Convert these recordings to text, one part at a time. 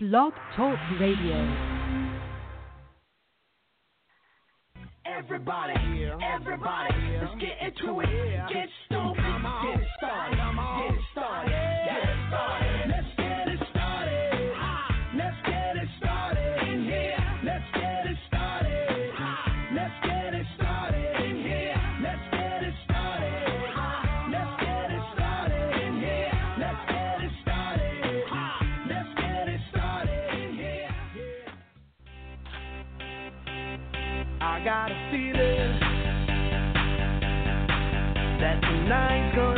Blog Talk Radio. Everybody, everybody, let's get into it. Get stoked, got a feeling that tonight's gonna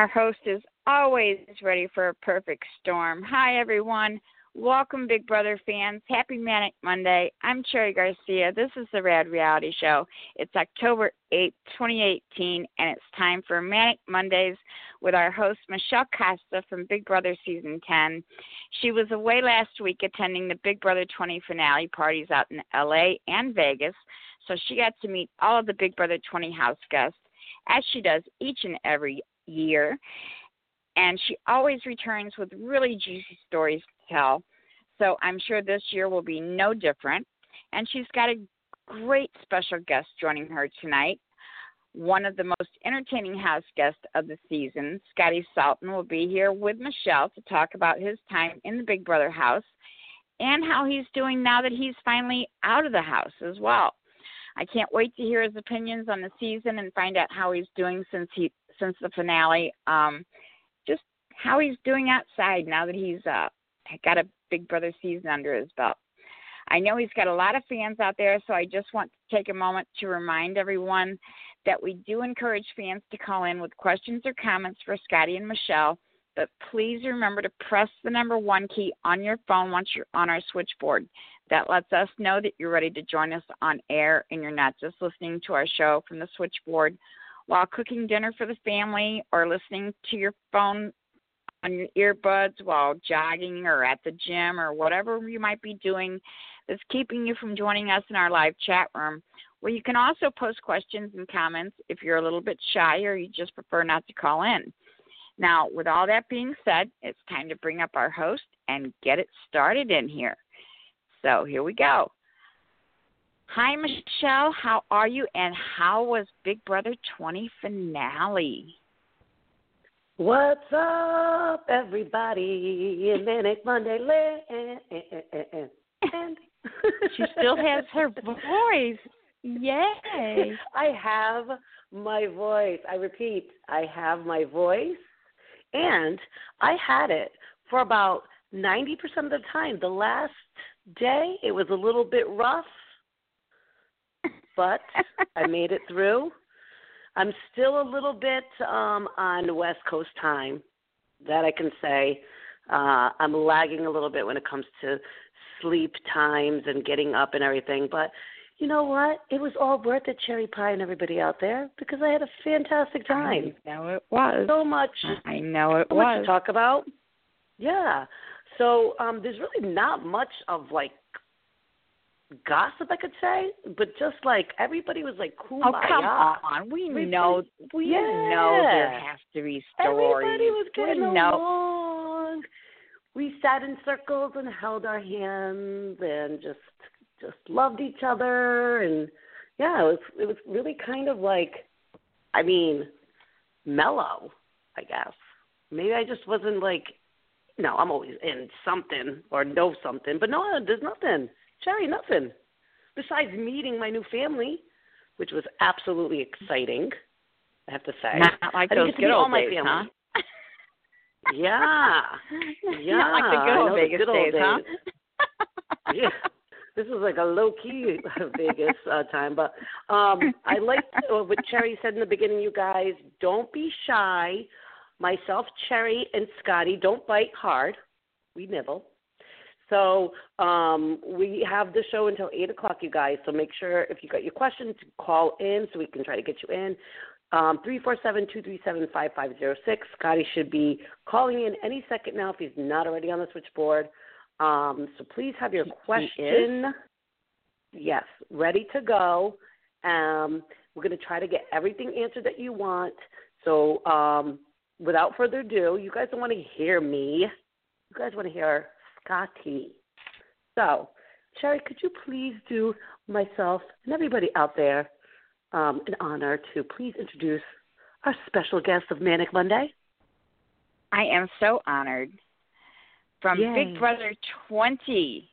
Our host is always ready for a perfect storm. Hi, everyone. Welcome, Big Brother fans. Happy Manic Monday. I'm Cherry Garcia. This is the Rad Reality Show. It's October 8th, 2018, and it's time for Manic Mondays with our host, Michelle Costa from Big Brother Season 10. She was away last week attending the Big Brother 20 finale parties out in LA and Vegas, so she got to meet all of the Big Brother 20 house guests, as she does each and every year. And she always returns with really juicy stories to tell. So I'm sure this year will be no different. And she's got a great special guest joining her tonight. One of the most entertaining house guests of the season, Scottie Salton, will be here with Michelle to talk about his time in the Big Brother house and how he's doing now that he's finally out of the house as well. I can't wait to hear his opinions on the season and find out how he's doing since he since the finale. Um, just how he's doing outside now that he's uh, got a Big Brother season under his belt. I know he's got a lot of fans out there, so I just want to take a moment to remind everyone that we do encourage fans to call in with questions or comments for Scottie and Michelle. But please remember to press the number one key on your phone once you're on our switchboard. That lets us know that you're ready to join us on air and you're not just listening to our show from the switchboard while cooking dinner for the family or listening to your phone on your earbuds while jogging or at the gym or whatever you might be doing that's keeping you from joining us in our live chat room where you can also post questions and comments if you're a little bit shy or you just prefer not to call in. Now, with all that being said, it's time to bring up our host and get it started in here. So here we go. Hi, Michelle. How are you? And how was Big Brother 20 finale? What's up, everybody? Manic Monday land. She still has her voice. Yay. I have my voice. I repeat, I have my voice, and I had it for about 90% of the time. The last day, it was a little bit rough, but I made it through. I'm still a little bit um, on West Coast time. That I can say. Uh, I'm lagging a little bit when it comes to sleep times and getting up and everything. But you know what? It was all worth it, Cherry Pie and everybody out there, because I had a fantastic time. I know it was. So much, I know it so much was. to talk about. Yeah. So um, there's really not much of like gossip I could say, but just like everybody was like cool. Oh come on! We know, we know there has to be stories. Everybody was getting we know. along. We sat in circles and held our hands and just just loved each other and yeah, it was it was really kind of like I mean, mellow, I guess. Maybe I just wasn't like no, I'm always in something or know something, but no, there's nothing. Cherry, nothing. Besides meeting my new family, which was absolutely exciting, I have to say. Not like I those good meet all old my days, family. huh? Yeah. Yeah. Not like the good old Vegas good old days, huh? yeah. This is like a low key Vegas uh, time, but um I like uh, what Cherry said in the beginning. You guys don't be shy. Myself, Cherry, and Scottie don't bite hard. We nibble. So um, we have the show until eight o'clock, you guys. So make sure if you got your questions, to call in so we can try to get you in. Um, three four seven two three seven five five zero six. Scottie should be calling in any second now if he's not already on the switchboard. Um, so please have your He- he question. Yes, ready to go. Um, we're going to try to get everything answered that you want. So um, without further ado, you guys don't want to hear me. You guys want to hear Scottie. So, Sherry, could you please do myself and everybody out there um, an honor to please introduce our special guest of Manic Monday? I am so honored. From Yay. Big Brother 20,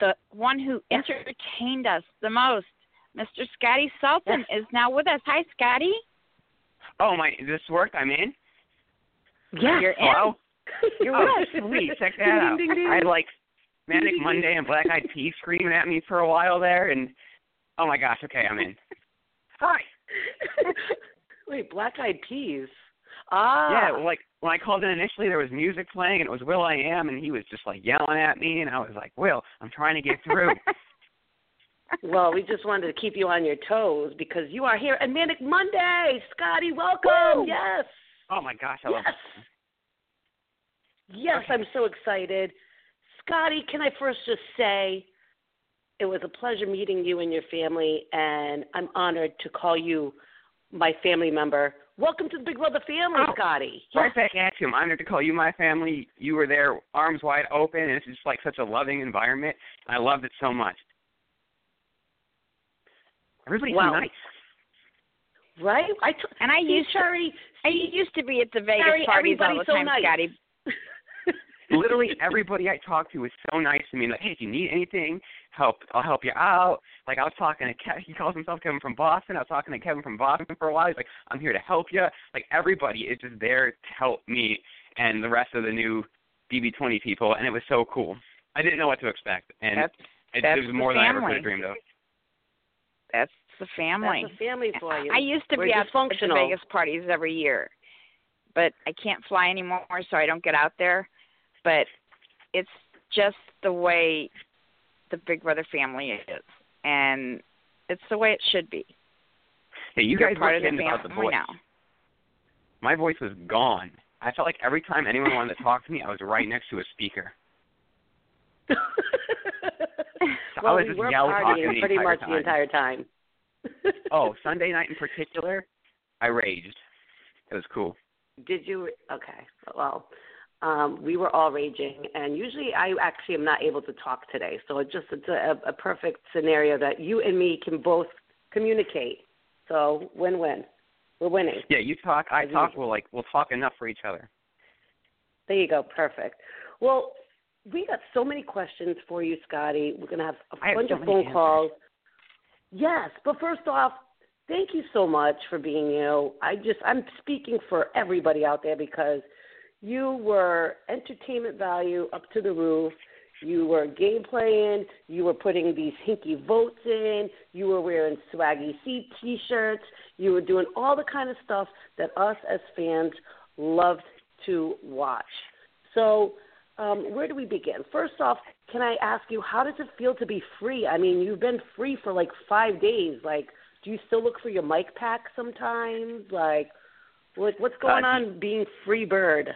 the one who Yes. entertained us the most, Mr. Scottie Salton, is now with us. Hi, Scottie. Oh my, this work I'm in. Yes. You're in. Hello. You're Oh, with us. sweet. Check that Ding, out. ding, ding. I had like Manic ding, ding. Monday and Black Eyed Peas screaming at me for a while there, and oh my gosh, okay, I'm in. Hi. Wait, Black Eyed Peas. Ah. Yeah, well, like when I called in initially, there was music playing, and it was will.i.am, and he was just like yelling at me, and I was like, Will, I'm trying to get through. Well, we just wanted to keep you on your toes because you are here at Manic Monday. Scottie, welcome. Woo! Yes. oh my gosh, I love Yes. Yes, I'm so excited. Scottie, can I first just say it was a pleasure meeting you and your family, and I'm honored to call you my family member. Welcome to the Big Brother family, Oh, Scottie. Right back at you. I'm honored to call you my family. You were there, arms wide open, and it's just like such a loving environment. I loved it so much. Everybody's Wow. so nice. Right? I t- And I See, used to, Sherry, I used to be at the Vegas Harry, parties all the everybody's so time, nice. Scottie. Literally everybody I talked to was so nice to me. Like, hey, if you need anything, help, I'll help you out. Like I was talking to Kevin. He calls himself Kevin from Boston. I was talking to Kevin from Boston for a while. He's like, I'm here to help you. Like everybody is just there to help me and the rest of the new BB20 people, and it was so cool. I didn't know what to expect, and That's it, that's it was more than I ever could have dreamed of. that's the family. That's a family for you. I used to We're be at the dysfunctional. Vegas parties every year, but I can't fly anymore, so I don't get out there. But it's just the way the Big Brother family is, and it's the way it should be. Hey, you You're guys part were of the kidding about the voice. now. My voice was gone. I felt like every time anyone wanted to talk to me, I was right next to a speaker. So well, I was we just were yell talking partying the pretty much time. the entire time. Oh, Sunday night in particular, I raged. It was cool. Did you? Okay. Well, um, we were all raging, and usually I actually am not able to talk today. So it just it's a, a perfect scenario that you and me can both communicate. So win-win. We're winning. Yeah, you talk, I As talk. usual. We'll like we'll talk enough for each other. There you go. Perfect. Well, we got so many questions for you, Scottie. We're going to have a I have bunch so of phone answers. calls. Yes, but first off, thank you so much for being you. I just I'm speaking for everybody out there because you were entertainment value up to the roof. You were game playing. You were putting these hinky votes in. You were wearing swaggy seat T-shirts. You were doing all the kind of stuff that us as fans loved to watch. So, um, where do we begin? First off, can I ask you how does it feel to be free? I mean, you've been free for like five days. Like, do you still look for your mic pack sometimes? Like, what, what's going Uh, on being free bird?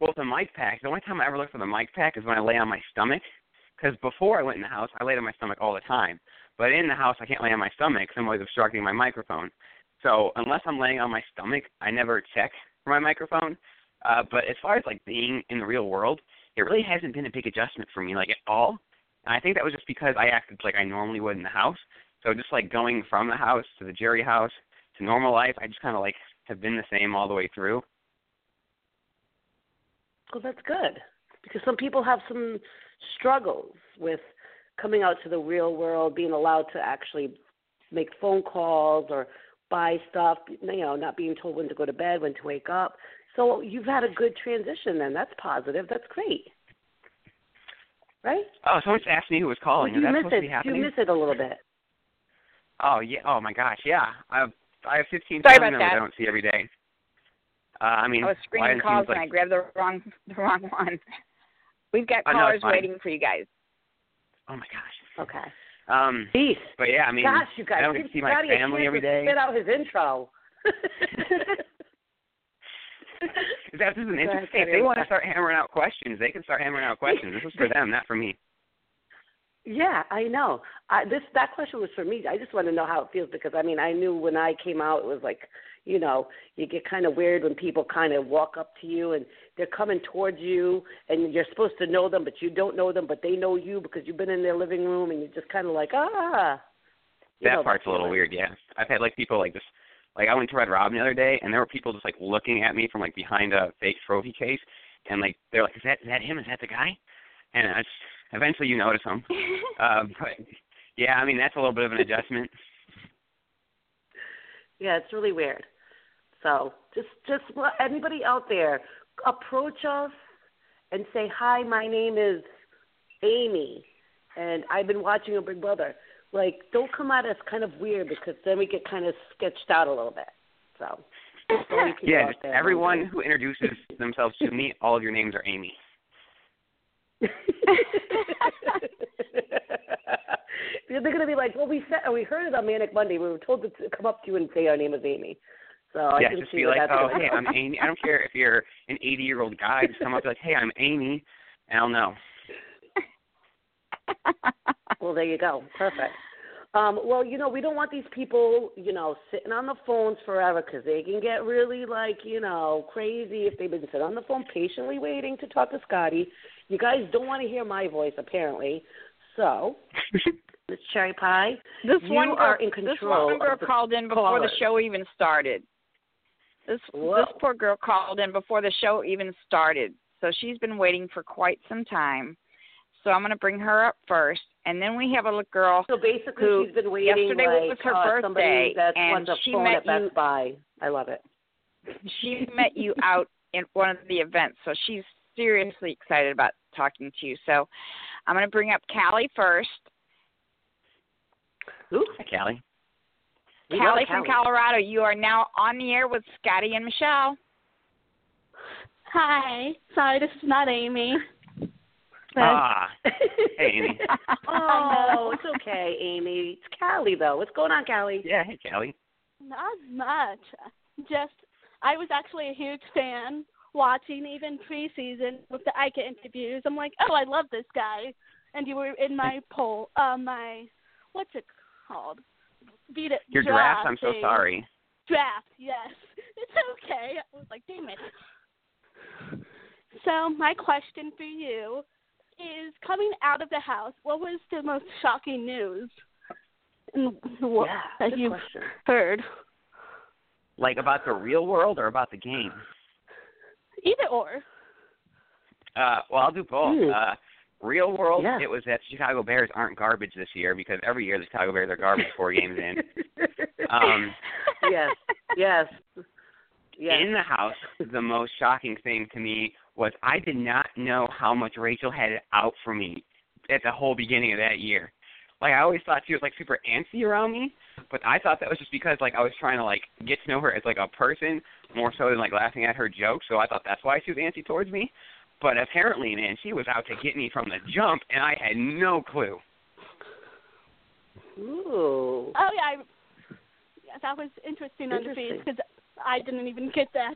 Well, the mic pack. The only time I ever look for the mic pack is when I lay on my stomach. Because before I went in the house, I laid on my stomach all the time. But in the house, I can't lay on my stomach 'cause I'm always obstructing my microphone. So unless I'm laying on my stomach, I never check for my microphone. Uh, but as far as like being in the real world, it really hasn't been a big adjustment for me, like at all. And I think that was just because I acted like I normally would in the house. So just like going from the house to the jury house to normal life, I just kind of like have been the same all the way through. Well, that's good because some people have some struggles with coming out to the real world, being allowed to actually make phone calls or buy stuff, you know, not being told when to go to bed, when to wake up. So you've had a good transition then. That's positive. That's great. Right? Oh, someone just asked me who was Or calling. do you that miss supposed to it? be Do you miss it a little bit? Oh yeah. Oh my gosh. Yeah. I have I have 15 Sorry family about members that. I don't see every day. Uh, I mean, I was screening calls seems and I grabbed the wrong the wrong one. We've got Oh, callers it's waiting for you guys. oh my gosh. Okay. Um, Peace. but yeah, I mean, Gosh, you guys. I don't get to see my Scottie family every day. every to day. Spit out his intro. Is that this is an Go ahead, interesting? If they want to start hammering out questions, they can start hammering out questions. This is for them, not for me. Yeah, I know. I, this that question was for me. I just want to know how it feels because I mean I knew when I came out it was like, you know, you get kind of weird when people kind of walk up to you and they're coming towards you and you're supposed to know them but you don't know them but they know you because you've been in their living room and you're just kind of like ah. You know That part's a little feeling. weird. Yeah, I've had like people like this. Like I went to Red Robin the other day, and there were people just like looking at me from like behind a fake trophy case, and like they're like, "Is that is that him? Is that the guy?" And I just eventually you notice them. uh, but yeah, I mean that's a little bit of an adjustment. Yeah, it's really weird. So just just anybody out there approach us and say hi. My name is Amy, and I've been watching your Big Brother. Like, don't come at us kind of weird because then we get kind of sketched out a little bit. So just all you people Yeah, just everyone who introduces themselves to me, all of your names are Amy. They're going to be like, well, we said we heard it on Manic Monday. We were told to come up to you and say our name is Amy. So I yeah, can just see be like, oh, hey. I'm Amy. I don't care if you're an 80 year old guy. Just come up and be like, hey, I'm Amy, and I'll know. well, there you go. Perfect. Um, well, you know, we don't want these people, you know, sitting on the phones forever because they can get really, like, you know, crazy if they've been sitting on the phone patiently waiting to talk to Scottie. You guys don't want to hear my voice, apparently. So, Miss Cherry Pie, This You one girl, are in this one girl called in before callers. the show even started. This Whoa. this poor girl called in before the show even started, so she's been waiting for quite some time. So I'm going to bring her up first, and then we have a little girl. so basically Who- she's been waiting yesterday like was her uh, birthday, and she met at Best you- Buy. I love it. She met you out in one of the events, so she's seriously excited about talking to you. So I'm going to bring up Callie first. Ooh, Hi, Callie. we Callie from Callie. Colorado, you are now on the air with Scottie and Michelle. Hi. Sorry, this is not Amy. But- Ah, hey, Amy. Oh, it's okay, Amy. It's Callie though. What's going on, Callie? Yeah, hey, Callie. Not much. Just, I was actually a huge fan watching even preseason with the Ika interviews. I'm like, oh, I love this guy. And you were in my poll, uh, my, what's it called? Beat it. Your draft. I'm so sorry. Draft, yes. It's okay. I was like, damn it. So my question for you is coming out of the house, what was the most shocking news and what yeah, that you've question. heard? Like about the real world or about the game? Either or. Uh, well, I'll do both. Hmm. Uh, real world, Yeah. it was that Chicago Bears aren't garbage this year because every year the Chicago Bears are garbage four games in. Um, yes, yes, yes. In the house, the most shocking thing to me was I did not know how much Rachel had it out for me at the whole beginning of that year. Like I always thought she was like super antsy around me, but I thought that was just because like I was trying to like get to know her as like a person more so than like laughing at her jokes. So I thought that's why she was antsy towards me. But apparently, man, she was out to get me from the jump, and I had no clue. Ooh. Oh yeah, I, yeah, that was interesting on the feed because I didn't even get that.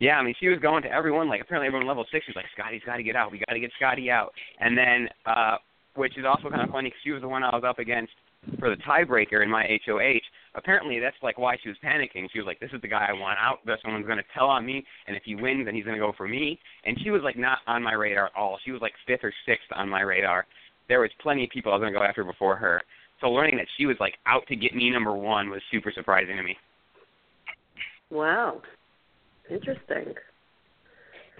Yeah, I mean, she was going to everyone. Like, apparently, everyone level six was like, "Scottie's got to get out. We got to get Scottie out." And then, uh, which is also kind of funny because she was the one I was up against for the tiebreaker in my HOH. Apparently, that's like why she was panicking. She was like, "This is the guy I want out. That someone's going to tell on me, and if he wins, then he's going to go for me." And she was like not on my radar at all. She was like fifth or sixth on my radar. There was plenty of people I was going to go after before her. So learning that she was like out to get me number one was super surprising to me. Wow. Interesting.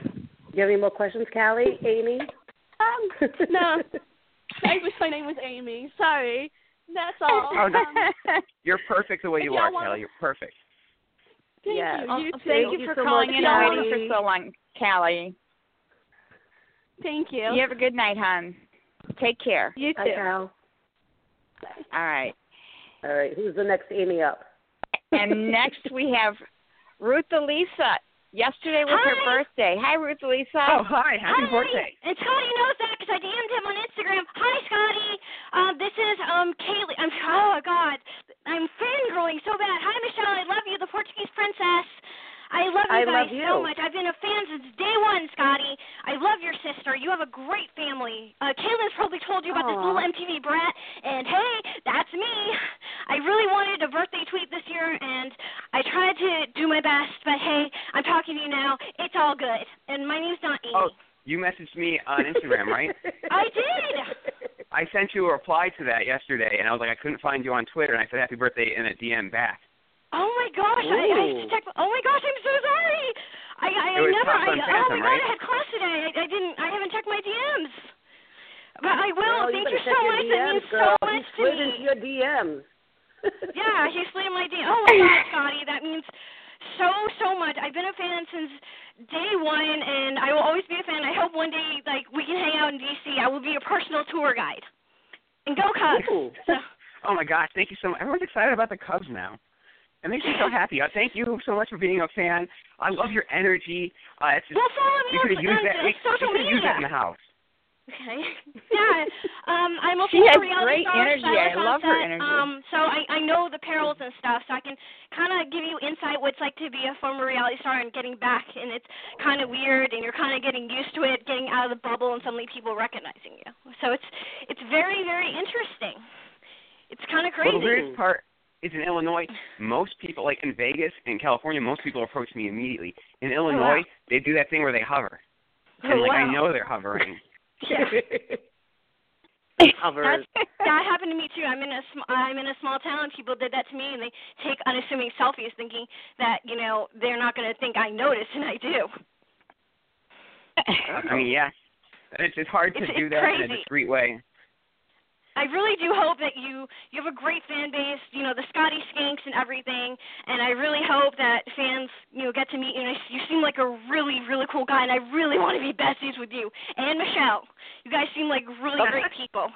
Do you have any more questions, Callie? Amy? Um, no, I wish my name was Amy. Sorry, that's all. Oh, no. Um, You're perfect the way you are, wanna- Kelly. You're perfect. thank Yeah. you. Oh, you thank too. Thank you you for so calling in and waiting Callie. for so long, Callie. Thank you. You have a good night, hon. Take care. You Hi, too. Cal. All right. All right. Who's the next Amy up? And next we have Ruth Elisa. Yesterday was her birthday. Hi, Ruth Elisa. Oh, hi. Happy Hi. birthday. And Scottie knows that because I DM'd him on Instagram. Hi, Scottie. Um, this is um Kaylee. I'm oh God, I'm fangirling so bad. Hi, Michelle. I love you, the Portuguese princess. I love you I guys love you. so much. I've been a fan since day one, Scottie. I love your sister. You have a great family. Uh, Kayla's probably told you about this little MTV brat, and hey, that's me. I really wanted a birthday tweet this year, and I tried to do my best, but hey, I'm talking to you now. It's all good. And my name's not Amy. Oh, you messaged me on Instagram, right? I did. I sent you a reply to that yesterday, and I was like, I couldn't find you on Twitter, and I said happy birthday in a DM back. Oh my gosh! I, I have to check. Oh my gosh! I'm so sorry. I I, I never. I, oh Phantom, my god! I had class today. I, I didn't. I haven't checked my DMs. But I will. Well, Thank you, you so much. your That means girl. so much to me. into your DMs. Yeah, he slid my DM. Oh my god, Scottie, that means so so much. I've been a fan since day one, and I will always be a fan. I hope one day like we can hang out in DC. I will be a personal tour guide. And go Cubs. So, Oh my gosh, thank you so much. Everyone's excited about the Cubs now. It makes me so happy. Uh, thank you so much for being a fan. I love your energy. Uh, it's just, well, follow me we on, could have used that. We, we social could have used that in the house. Okay. Yeah. Um, I'm a She former has reality great star, energy. I on love her energy. Um, so I, I know the perils and stuff, so I can kind of give you insight what it's like to be a former reality star and getting back, and it's kind of weird, and you're kind of getting used to it, getting out of the bubble, and suddenly people recognizing you. So it's it's very very interesting. It's kind of crazy. Well, the weirdest part is in Illinois, most people, like in Vegas and California, most people approach me immediately. In oh, Illinois, they do that thing where they hover. Oh, and, Oh, like, I know they're hovering. Yeah. Hovers. That's, that happened to me too. I'm in a sm- I'm in a small town. People did that to me, and they take unassuming selfies, thinking that you know they're not going to think I noticed, and I do. I mean, yeah. It's, it's hard to It's- do it's that in a crazy. discreet way. I really do hope that you you have a great fan base. You know the Scottie Skanks and everything, and I really hope that fans you know get to meet you. And you seem like a really really cool guy, and I really want to be besties with you and Michelle. You guys seem like really Okay. great people.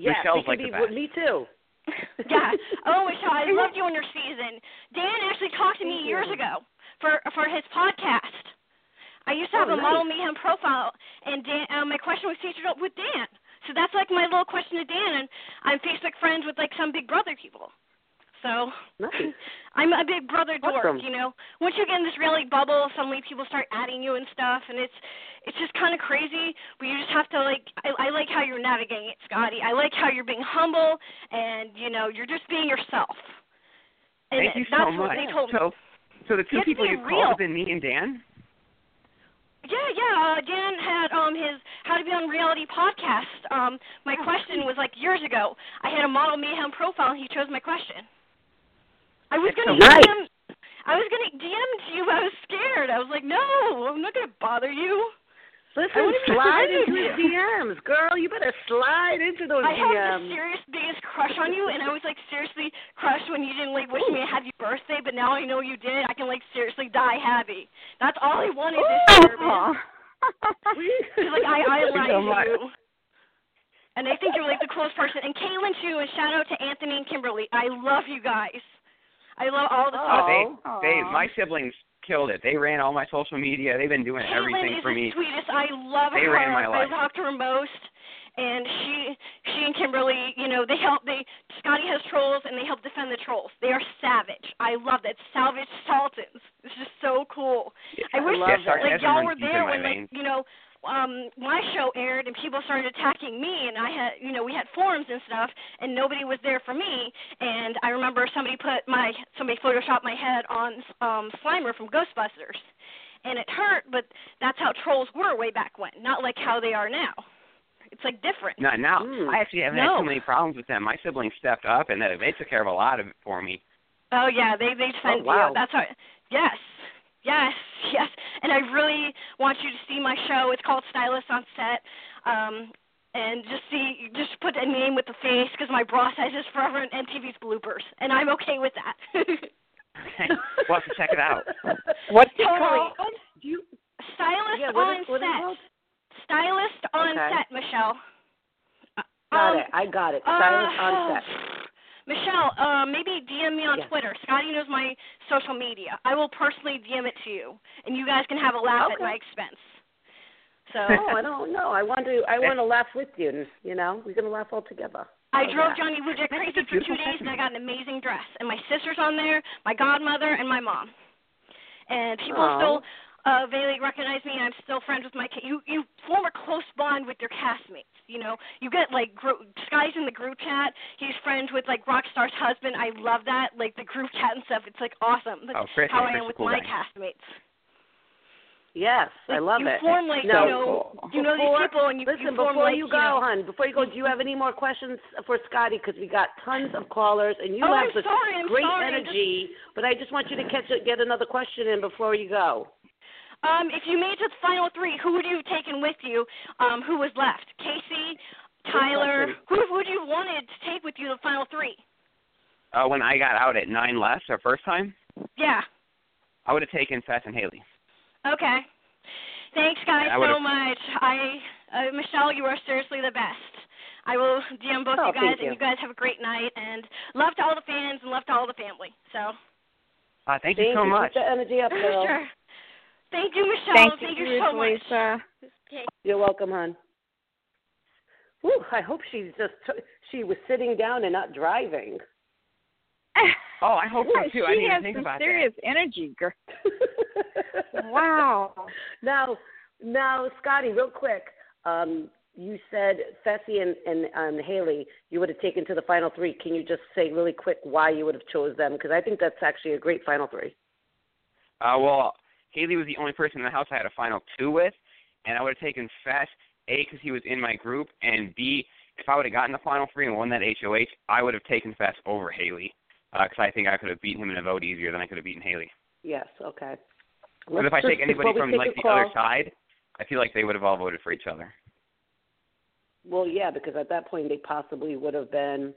Yes, Michelle's like could the be, best. me too. yeah. Oh, Michelle, I loved you on your season. Dan actually talked to me Thank years you. ago for for his podcast. I used to Oh, have a nice. Model Mayhem profile, and Dan, uh, my question was featured up with Dan. So that's like my little question to Dan, and I'm Facebook friends with like some Big Brother people. So Nice. I'm a Big Brother dork, Awesome. you know. Once you get in this reality bubble, suddenly people start adding you and stuff, and it's it's just kind of crazy. But you just have to like. I, I like how you're navigating it, Scottie. I like how you're being humble, and you know you're just being yourself. And Thank you that's so what much. they told me. So, so the two people you real. called have been me and Dan. Yeah, yeah. Uh, Dan had um his How to Be on Reality podcast. Um, my Oh, question was like years ago. I had a model mayhem profile, and he chose my question. I was gonna so nice. DM. I was gonna DM to you. but I was scared. I was like, no, I'm not gonna bother you. Listen, wouldn't slide into with his DMs, girl. You better slide into those DMs. I had the serious biggest crush on you, and I was like seriously crushed when you didn't like wish me a happy birthday. But now I know you did. I can like seriously die happy. That's all I wanted this year. man. Cause like I Thank you so idolize you. And I think you're like the coolest person. And Caitlin too, and shout out to Anthony and Kimberly. I love you guys. I love all the Oh, stuff. they, Aw. they, my siblings killed it. They ran all my social media. They've been doing Caitlin everything is for the me. sweetest. I love They her. ran my I life. talk to her most. And she she and Kimberly, you know, they help they Scottie has trolls and they help defend the trolls. They are savage. I love that. Salvage Saltons. It's just so cool. I wish love Yeah, sarcasm like y'all were there when like you know um my show aired and people started attacking me and I had you know we had forums and stuff and nobody was there for me and I remember somebody put my somebody photoshopped my head on um Slimer from Ghostbusters and it hurt but that's how trolls were way back when not like how they are now it's like different No, now Mm. I actually haven't No. had too many problems with them. My siblings stepped up and they they took care of a lot of it for me. Oh yeah, they they defend Oh, wow. you. That's how. Yes, yes, yes. And I really want you to see my show. It's called Stylist on Set. Um, and just see, just put a name with the face because my bra size is forever in MTV's bloopers, and I'm okay with that. Okay, we'll have to check it out. What's it Totally. called? Do you, Stylist yeah, what on is, what is it set. Called? Stylist on Okay. set, Michelle. Uh, Got um, it. I got it. Stylist uh, on set. Michelle, uh, maybe DM me on Yes. Twitter. Scottie knows my social media. I will personally DM it to you, and you guys can have a laugh at my expense. So Oh, I don't know. I want to. I want to laugh with you. and, You know, we're gonna laugh all together. I Oh, drove yeah. Johnny Wujek That's crazy for two days, and I got an amazing dress. And my sister's on there, my godmother, and my mom. And people Aw. still uh, vaguely recognize me, and I'm still friends with my. Ca- you you form a close bond with your castmates. You know, you get like gro- Sky's in the group chat. He's friends with like Rockstar's husband. I love that, like the group chat and stuff. It's like awesome. That's Oh, Chris, how Chris I am with cool my guy. castmates. Yes, I Like, love you it. form like No. you know you know Before- these people, and you Listen, you form before like you you go, know, hon, before you go, do you have any more questions for Scottie? Because we got tons of callers, and you Oh, have I'm such sorry, great sorry, I'm just- energy. But I just want you to catch it, get another question in before you go. Um, if you made it to the final three, who would you have taken with you? Um, who was left? Kaycee, Tyler. Who would you wanted to take with you the final three? Uh, when I got out at nine less our first time, Yeah. I would have taken Seth and Haleigh. Okay. Thanks, guys, so much. I, uh, Michelle, you are seriously the best. I will DM both Oh, you guys, thank and you. you guys have a great night. And love to all the fans, and love to all the family. So. Uh, thank, Thank you so you. much. Keep the energy up, girl. sure. Thank you, Michelle. Thank Thank you, you so much. Lisa. Okay. You're welcome, hon. Whew, I hope she's just she was sitting down and not driving. Oh, I hope so too. I she didn't has even think some about serious energy, girl. Wow. Now, now, Scottie, real quick. Um, you said Fessy and, and um, Haleigh you would have taken to the final three. Can you just say really quick why you would have chose them? Because I think that's actually a great final three. that. Uh, well, Haleigh was the only person in the house I had a final two with, and I would have taken Fess A because he was in my group, and B if I would have gotten the final three and won that HOH, I would have taken Fess over Haleigh uh, because I think I could have beaten him in a vote easier than I could have beaten Haleigh. Yes. Okay. But if I take anybody from take like the call- other side, I feel like they would have all voted for each other. well, yeah, because at that point they possibly would have been,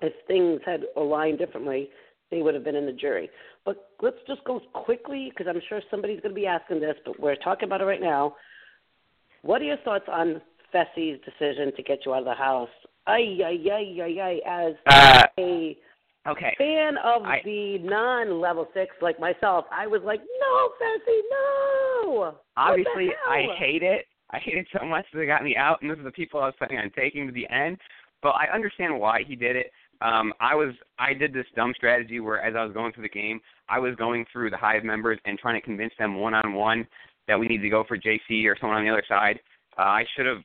if things had aligned differently, they would have been in the jury. But let's just go quickly because I'm sure somebody's going to be asking this, but we're talking about it right now. What are your thoughts on Fessy's decision to get you out of the house? Ay, ay, ay, ay, ay, as Uh, a okay. fan of I- the non-level six like myself, I was like, no, Fessy, no. Obviously, I hate it. I hate it so much that it got me out, and this is the people I was planning on taking to the end. But I understand why he did it. Um, I was I did this dumb strategy where as I was going through the game, I was going through the Hive members and trying to convince them one on one that we need to go for JC or someone on the other side. Uh, I should have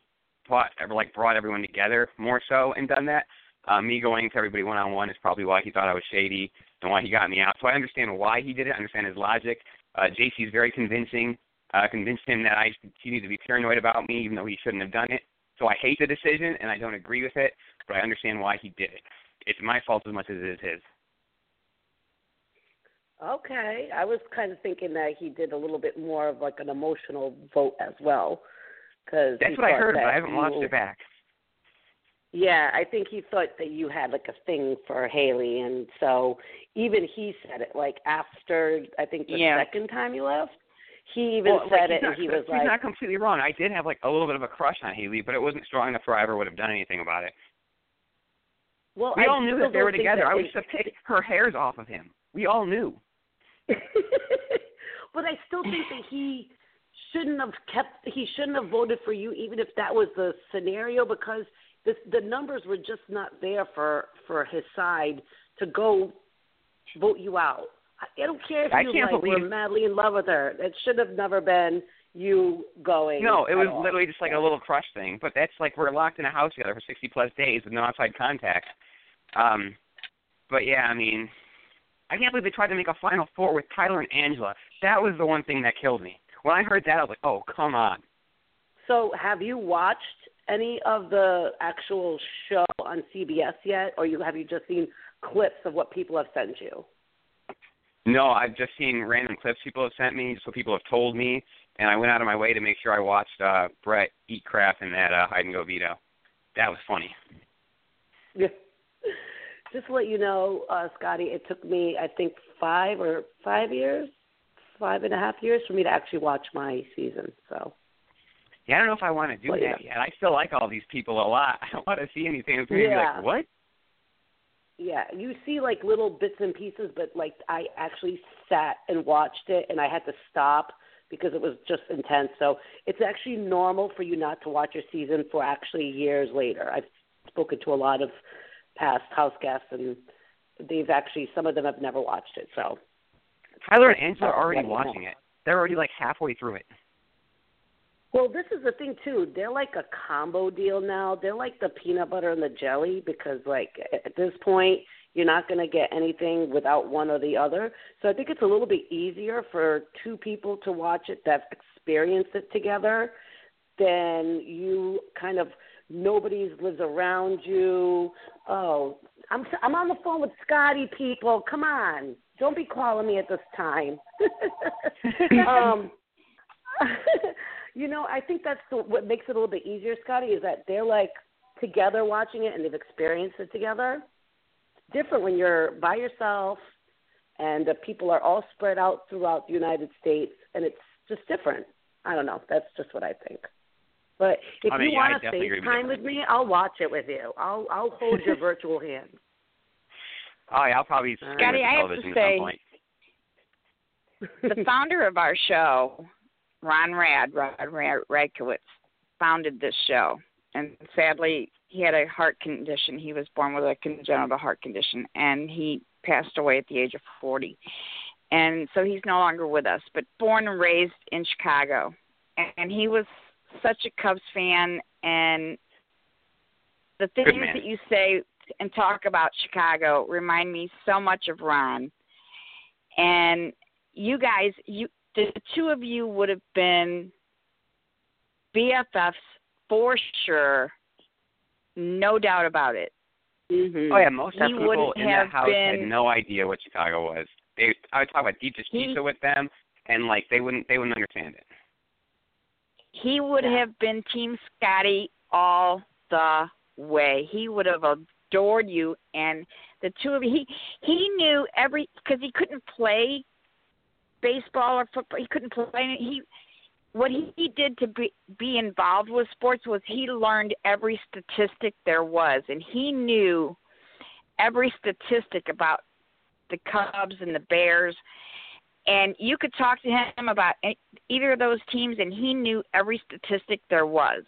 brought like brought everyone together more so and done that. Uh, me going to everybody one on one is probably why he thought I was shady and why he got me out. So I understand why he did it. I understand his logic. Uh, JC is very convincing. Uh, convinced him that I he needed to be paranoid about me, even though he shouldn't have done it. So I hate the decision and I don't agree with it, but I understand why he did it. It's my fault as much as it is his. Okay, I was kind of thinking that he did a little bit more of like an emotional vote as well, because That's what I heard, but I haven't watched it back. Yeah, I think he thought that you had like a thing for Haleigh, and so even he said it like after I think the Yeah. second time you left, he even well, said he's it, not, and he was he's like, not completely wrong. I did have like a little bit of a crush on Haleigh, but it wasn't strong enough where I ever would have done anything about it. "Well, We I all knew that they were together. I was to pick her hairs off of him. We all knew. but I still think that he shouldn't have kept. He shouldn't have voted for you, even if that was the scenario, because the the numbers were just not there for for his side to go vote you out. I don't care if I you like were madly in love with her. It should have never been you going. No, it was all. literally just like a little crush thing. But that's like we're locked in a house together for sixty plus days with no outside contact. Um but yeah, I mean I can't believe they tried to make a final four with Tyler and Angela. That was the one thing that killed me. When I heard that I was like, Oh, come on. So, have you watched any of the actual show on CBS yet, or you have you just seen clips of what people have sent you? No, I've just seen random clips people have sent me, just what people have told me, and I went out of my way to make sure I watched uh Brett eat crap in that uh hide and go veto. That was funny. Yeah. Just to let you know, uh, Scottie, it took me I think five or five years, five and a half years for me to actually watch my season. So Yeah, I don't know if I want to do Well, that yeah. yet. I still like all these people a lot. I don't want to see anything that's going to be Yeah. like, what? yeah, you see like little bits and pieces, but like I actually sat and watched it, and I had to stop because it was just intense. So it's actually normal for you not to watch your season for actually years later. I've spoken to a lot of past house guests, and they've actually some of them have never watched it. So Tyler and Angela are already watching it. They're already like halfway through it. Well, this is the thing too. They're like a combo deal now. They're like the peanut butter and the jelly because like at this point you're not going to get anything without one or the other. So I think it's a little bit easier for two people to watch it that experienced it together than you kind of nobody's lives around you. Oh, I'm I'm on the phone with Scottie people. Come on. Don't be calling me at this time. um you know, I think that's the, what makes it a little bit easier, Scottie, is that they're like together watching it and they've experienced it together. It's different when you're by yourself and the people are all spread out throughout the United States, and it's just different. I don't know. That's just what I think. But if I mean, you yeah, want to definitely agree with FaceTime with me, I'll watch it with you. I'll I'll hold your virtual hand. Oh yeah, I'll probably stream Scottie, it to I have to television say- at some point. the founder of our show, Ron Rad, Ron Rad Radkowitz, founded this show. And sadly, he had a heart condition. He was born with a congenital heart condition, and he passed away at the age of 40. And so he's no longer with us, but born and raised in Chicago. And he was such a Cubs fan, and the things that you say and talk about Chicago remind me so much of Ron. And you guys, you the two of you would have been BFFs for sure, no doubt about it. Mm-hmm. Oh yeah, most of the people in that have house had no idea what Chicago was. They, I would talk about deepest He- pizza with them, and like they wouldn't, they wouldn't understand it. He would Yeah. have been Team Scottie all the way. He would have adored you, and the two of you. He he knew every because he couldn't play baseball or football. He couldn't play. He what he did to be be involved with sports was he learned every statistic there was, and he knew every statistic about the Cubs and the Bears. And you could talk to him about either of those teams, and he knew every statistic there was.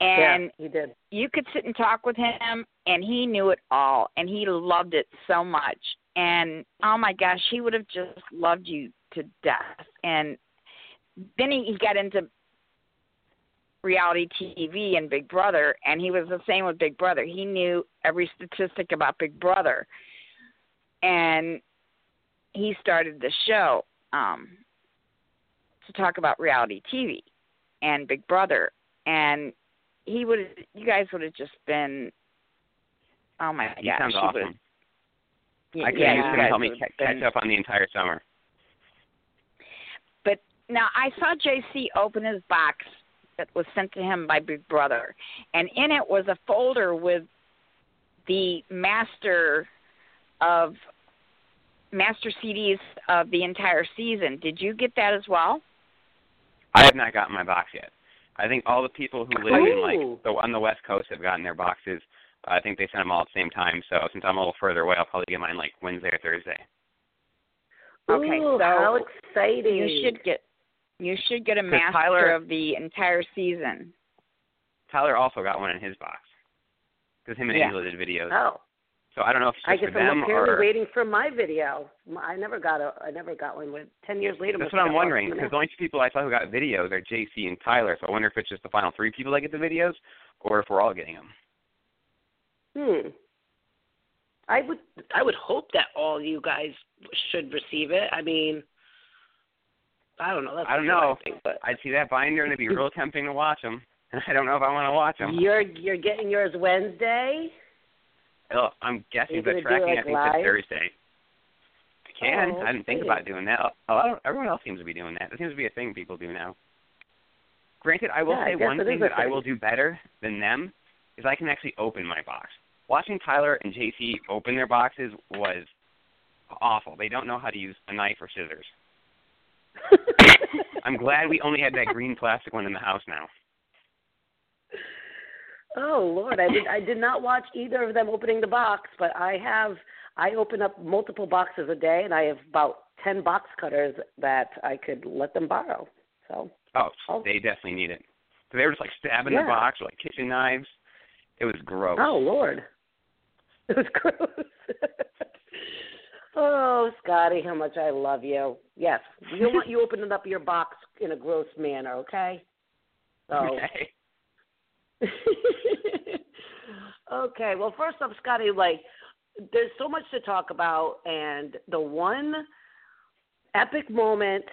And yeah, he did. you could sit and talk with him and he knew it all and he loved it so much and oh my gosh he would have just loved you to death and then he, he got into reality tv and big brother and he was the same with big brother he knew every statistic about big brother and he started the show um to talk about reality tv and big brother and he would you guys would have just been oh my He gosh sounds awesome. I could yeah, use him to help me catch been- up on the entire summer. But now I saw JC open his box that was sent to him by Big Brother, and in it was a folder with the master of master CDs of the entire season. Did you get that as well? I have not gotten my box yet. I think all the people who live in like the on the West Coast have gotten their boxes. I think they sent them all at the same time. So since I'm a little further away, I'll probably get mine like Wednesday or Thursday. Okay, Ooh, so how exciting! You should get you should get a master Tyler- of the entire season. Tyler also got one in his box because him and Yeah. Angela did videos. Oh, So I don't know if it's I just guess for I'm them apparently or waiting for my video. I never got a. I never got one. With ten years later, that's what I'm wondering because the the only two people I saw who got videos are JC and Tyler. So I wonder if it's just the final three people that get the videos or if we're all getting them. Hmm. I would I would hope that all you guys should receive it. I mean, I don't know. That's I don't know. I think, but I'd see that binder and it'd be real tempting to watch them. And I don't know if I want to watch them. you're you're getting yours Wednesday. Oh, I'm guessing the tracking. like, I think live? it's Thursday. I can. Oh, I didn't think about doing that. A lot of, everyone else seems to be doing that. It seems to be a thing people do now. Granted, I will Yeah, say guess one thing that I will do better than them is I can actually open my box. Watching Tyler and JC open their boxes was awful. They don't know how to use a knife or scissors. I'm glad we only had that green plastic one in the house now. oh Lord, I did I did not watch either of them opening the box, but I have I open up multiple boxes a day, and I have about ten box cutters that I could let them borrow. So Oh, Oh. they definitely need it. So they were just like stabbing Yeah. the box with like kitchen knives. It was gross. Oh Lord, it was gross. Oh, Scottie, how much I love you. Yes, don't want you opening up your box in a gross manner, okay? So. Okay. okay, well, first up, Scottie, like, there's so much to talk about, and the one epic moment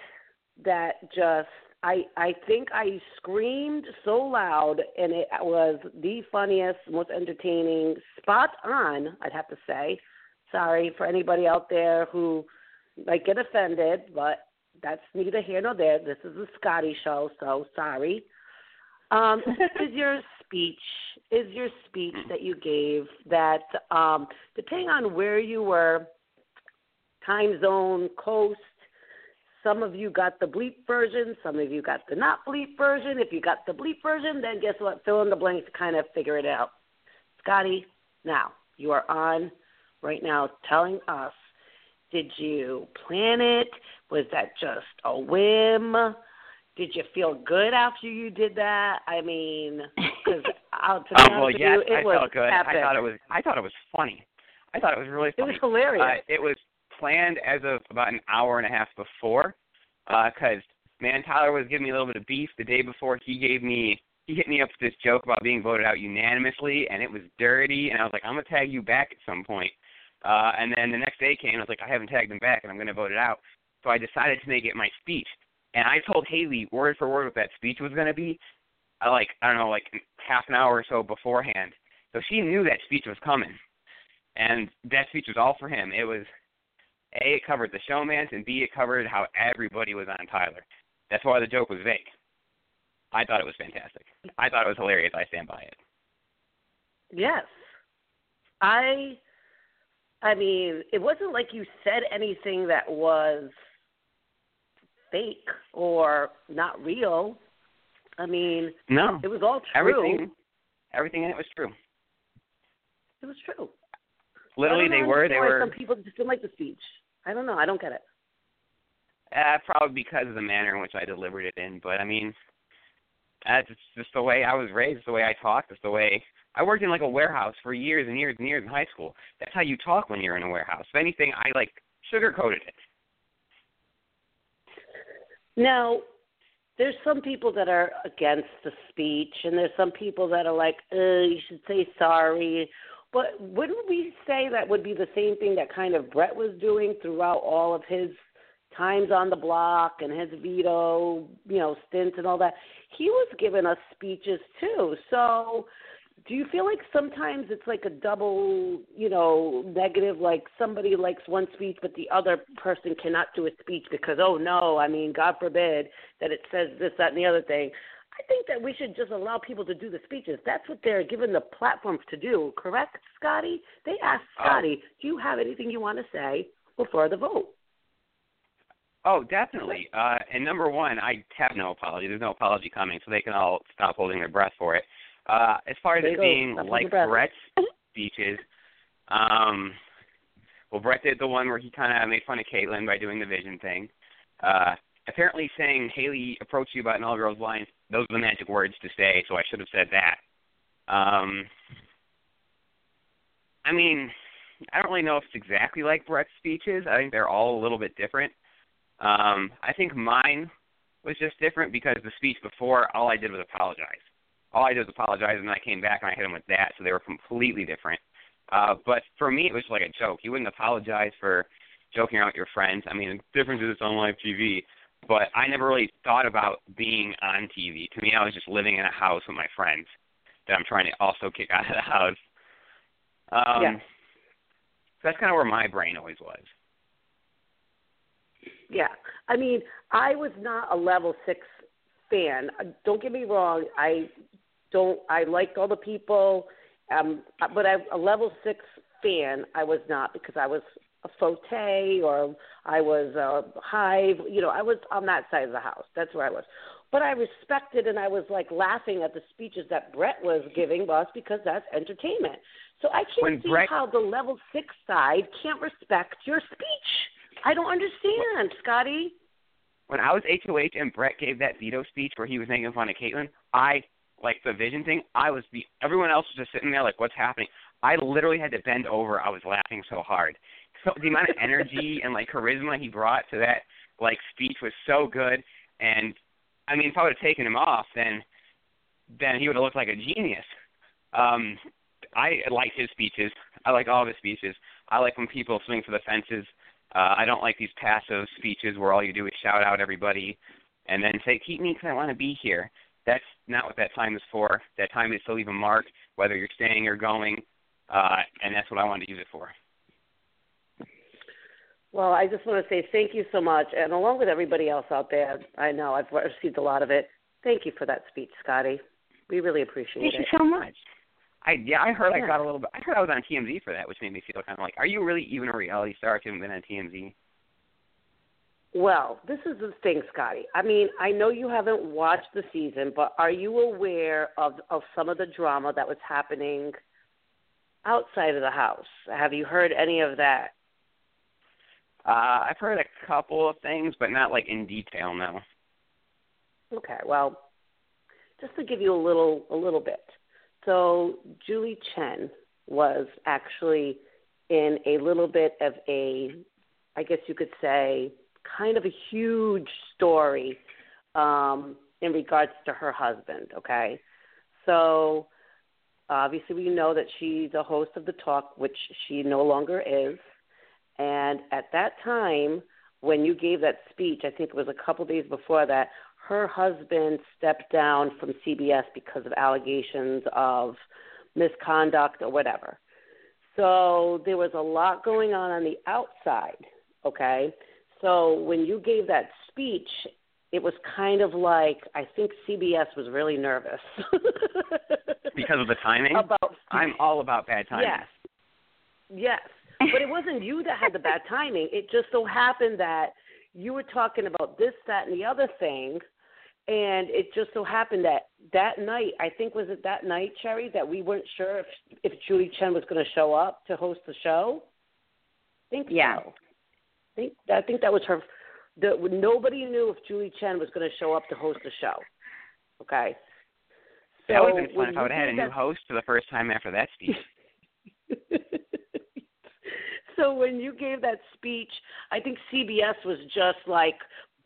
that just I I think I screamed so loud, and it was the funniest, most entertaining, spot on. I'd have to say. Sorry for anybody out there who might get offended, but that's neither here nor there. This is a Scottie show, so sorry. Um, is your speech is your speech that you gave that um, depending on where you were, time zone, coast, some of you got the bleep version, some of you got the not bleep version. If you got the bleep version, then guess what? Fill in the blanks to kind of figure it out. Scottie, now you are on right now telling us did you plan it? Was that just a whim? Did you feel good after you did that? I mean, because I'll to be Um, honest well, yes, you, it I was felt good. epic. I thought it was. I thought it was funny. I thought it was really It was hilarious. Uh, it was planned as of about an hour and a half before, because man, Tyler was giving me a little bit of beef the day before. He gave me. He hit me up with this joke about being voted out unanimously, and it was dirty. And I was like, I'm gonna tag you back at some point. Uh, and then the next day came, and I was like, I haven't tagged him back, and I'm gonna vote it out. So I decided to make it my speech. And I told Haleigh word for word what that speech was going to be. I like I don't know, like half an hour or so beforehand. So she knew that speech was coming, and that speech was all for him. It was a it covered the showmances, and b it covered how everybody was on Tyler. That's why the joke was vague. I thought it was fantastic. I thought it was hilarious. I stand by it. Yes. I I mean, it wasn't like you said anything that was fake or not real. I mean, No, it was all true. everything, everything in it was true. It was true. Literally, they were. They were. Some people just didn't like the speech. I don't know. I don't get it. Uh, probably because of the manner in which I delivered it in. But I mean, that's just the way I was raised. The way I talk. It's the way I worked in like a warehouse for years and years and years in high school. That's how you talk when you're in a warehouse. If anything, I like sugarcoated it. Now, there's some people that are against the speech, and there's some people that are like, you should say sorry. But wouldn't we say that would be the same thing that kind of Brett was doing throughout all of his times on the block and his veto, you know, stints and all that? He was giving us speeches too. So, do you feel like sometimes it's like a double, you know, negative? Like somebody likes one speech, but the other person cannot do a speech because, oh no, I mean, God forbid that it says this, that, and the other thing. I think that we should just allow people to do the speeches. That's what they're given the platform to do, correct, Scottie? They asked Oh. Scottie, do you have anything you want to say before the vote? Oh, definitely. Uh, and number one, I have no apology. There's no apology coming, so they can all stop holding their breath for it. Uh, as far as it being Stop like. Brett's speeches, um, well, Brett did the one where he kind of made fun of Kaitlyn by doing the vision thing. Uh, apparently, saying Haleigh approached you about an all girls line, those are the magic words to say, so I should have said that. Um, I mean, I don't really know if it's exactly like Brett's speeches. I think they're all a little bit different. Um, I think mine was just different because the speech before, all I did was apologize. All I did was apologize, and then I came back and I hit him with that, so they were completely different. Uh, but for me, it was like a joke. You wouldn't apologize for joking around with your friends. I mean, the difference is it's on live TV. But I never really thought about being on TV. To me, I was just living in a house with my friends that I'm trying to also kick out of the house. Um, Yeah. So that's kind of where my brain always was. Yeah, I mean, I was not a level six fan. Don't get me wrong. I don't. I liked all the people, um, but I, a level six fan, I was not because I was a Foutte or I was a Hive. You know, I was on that side of the house. That's where I was. But I respected and I was like laughing at the speeches that Brett was giving us because that's entertainment. So I can't When see Brett- how the level six side can't respect your speech. I don't understand, Scottie. when I was HOH and Brett gave that veto speech where he was making fun of Kaitlyn, I like the vision thing. I was the everyone else was just sitting there like, what's happening? I literally had to bend over. I was laughing so hard. So the amount of energy and like charisma he brought to that like speech was so good. And I mean, if I would have taken him off, then then he would have looked like a genius. Um, I like his speeches. I like all of his speeches. I like when people swing for the fences. Uh, I don't like these passive speeches where all you do is shout out everybody and then say, keep me because I want to be here. That's not what that time is for. That time is to leave a mark, whether you're staying or going, uh, and that's what I wanted to use it for. Well, I just want to say thank you so much, and along with everybody else out there, I know I've received a lot of it. Thank you for that speech, Scottie. We really appreciate Thank it. Thank you so much. I yeah, I heard I got a little bit. I heard I was on TMZ for that, which made me feel kind of like, are you really even a reality star if you haven't been on TMZ? Well, this is the thing, Scottie. I mean, I know you haven't watched the season, but are you aware of of some of the drama that was happening outside of the house? Have you heard any of that? Uh, I've heard a couple of things, but not like in detail. now. Okay, well, just to give you a little a little bit. So Julie Chen was actually in a little bit of a, I guess you could say, kind of a huge story um, in regards to her husband. Okay, so obviously we know that she's a host of the talk, which she no longer is. And at that time, when you gave that speech, I think it was a couple days before that, her husband stepped down from CBS because of allegations of misconduct or whatever. So there was a lot going on on the outside, okay? So when you gave that speech, it was kind of like I think CBS was really nervous Because of the timing? about I'm all about bad timing. Yes. Yes. But it wasn't you that had the bad timing. It just so happened that you were talking about this, that, and the other thing. And it just so happened that that night, I think was it that night, Cherry, that we weren't sure if if Julie Chen was going to show up to host the show. I think Yeah. so. I think I think that was her. The, nobody knew if Julie Chen was going to show up to host the show. Okay. So that would have been fun if I would have had a new host for the first time after that speech. so when you gave that speech, I think CBS was just like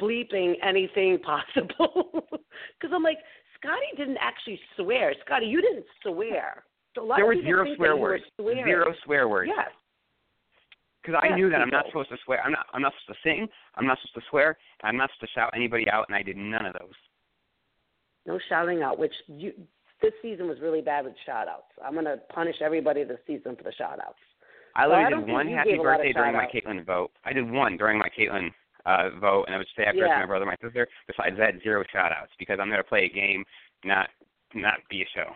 bleeping anything possible. Because I'm like, Scottie didn't actually swear. Scottie, you didn't swear. So there was zero swear were words. swearing. Zero swear words. Yes. Because I knew that I'm not supposed to swear. I'm not. I'm not supposed to sing. I'm not supposed to swear. I'm not supposed to shout anybody out, and I did none of those. No shouting out, which you this season was really bad with shout outs. I'm gonna punish everybody this season for the shout outs. I literally did one happy gave a lot of birthday during my. Kaitlyn vote. I did one during my Kaitlyn uh, vote, and I would say birthday Yeah. my brother, my sister. Besides that, zero shout outs because I'm there to play a game, not not be a show.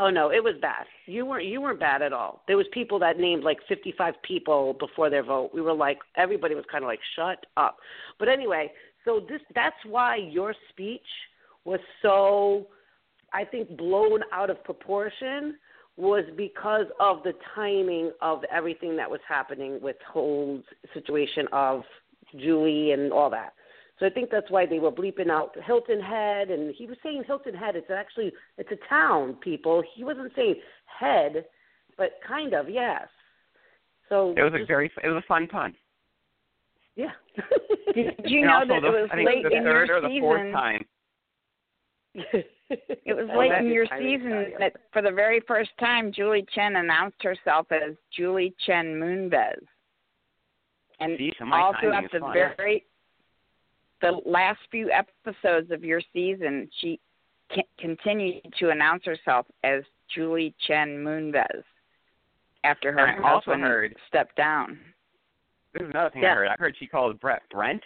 Oh no, it was bad. You weren't you weren't bad at all. There was people that named like 55 people before their vote. We were like everybody was kind of like shut up. But anyway, so this that's why your speech was so I think blown out of proportion was because of the timing of everything that was happening with whole situation of Julie and all that. So I think that's why they were bleeping out Hilton Head, and he was saying Hilton Head. It's actually it's a town, people. He wasn't saying head, but kind of yes. So It was a very. It was a fun pun. yeah. Did you and know that the, it was I think late the in third your or the season? time. It was Oh, late in your season that for the very first time Julie Chen announced herself as Julie Chen Moonves. And See, so all throughout the fun. very the last few episodes of your season, she c- continued to announce herself as Julie Chen Moonves after her And I also husband heard- stepped down. This is another thing Yeah. I heard. I heard she called Brett Brent,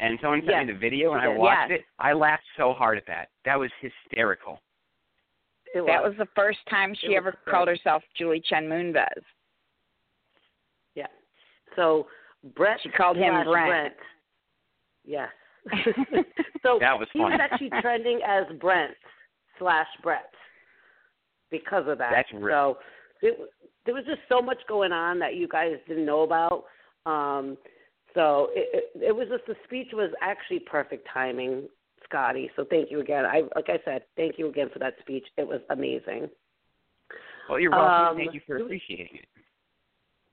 and someone sent Yes, me the video, and I watched Yes. it. I laughed so hard at that. That was hysterical. It That was the first time she ever great. called herself Julie Chen Moonves. yeah. So Brett She called him slash Brent. Yes. so That was he was actually trending as Brent slash Brett because of that. That's re- so it, there was just so much going on that you guys didn't know about. Um, so it, it, it was just the speech was actually perfect timing, Scottie. So thank you again. I like I said, thank you again for that speech. It was amazing. Well, you're welcome. Um, Thank you for appreciating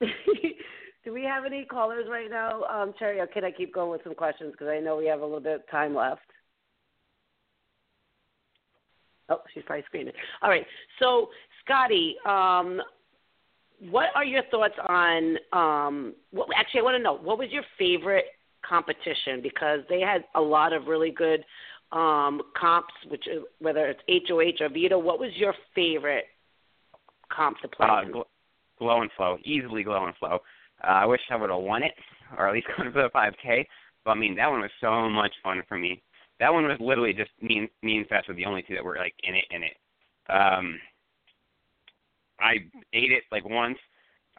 it. Do we have any callers right now, um, Cherry? Or can I keep going with some questions because I know we have a little bit of time left. Oh, she's probably screaming. All right. So, Scottie, um, what are your thoughts on? Um, what, actually, I want to know what was your favorite competition because they had a lot of really good um, comps, which whether it's HOH or veto. What was your favorite comp to play? Uh, gl- glow and flow, easily glow and flow. Uh, I wish I would have won it, or at least gone for the 5K. But I mean, that one was so much fun for me. That one was literally just me and me and Fess were the only two that were like in it in it. Um, I ate it like once.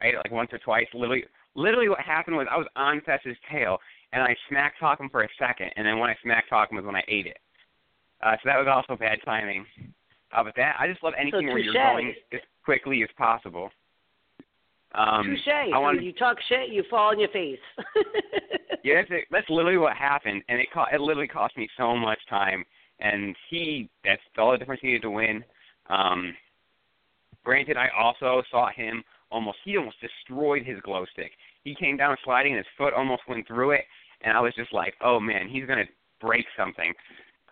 I ate it like once or twice. Literally, literally what happened was I was on Fess's tail and I smack talked him for a second, and then when I smack talked him was when I ate it. Uh, so that was also bad timing. Uh, but that I just love anything where you're going as quickly as possible. Um, Touche. I want you talk shit, you fall on your face. yeah, that's it. that's literally what happened, and it co- it literally cost me so much time. And he, that's all the difference he needed to win. Um, granted, I also saw him almost. He almost destroyed his glow stick. He came down sliding, and his foot almost went through it. And I was just like, oh man, he's gonna break something.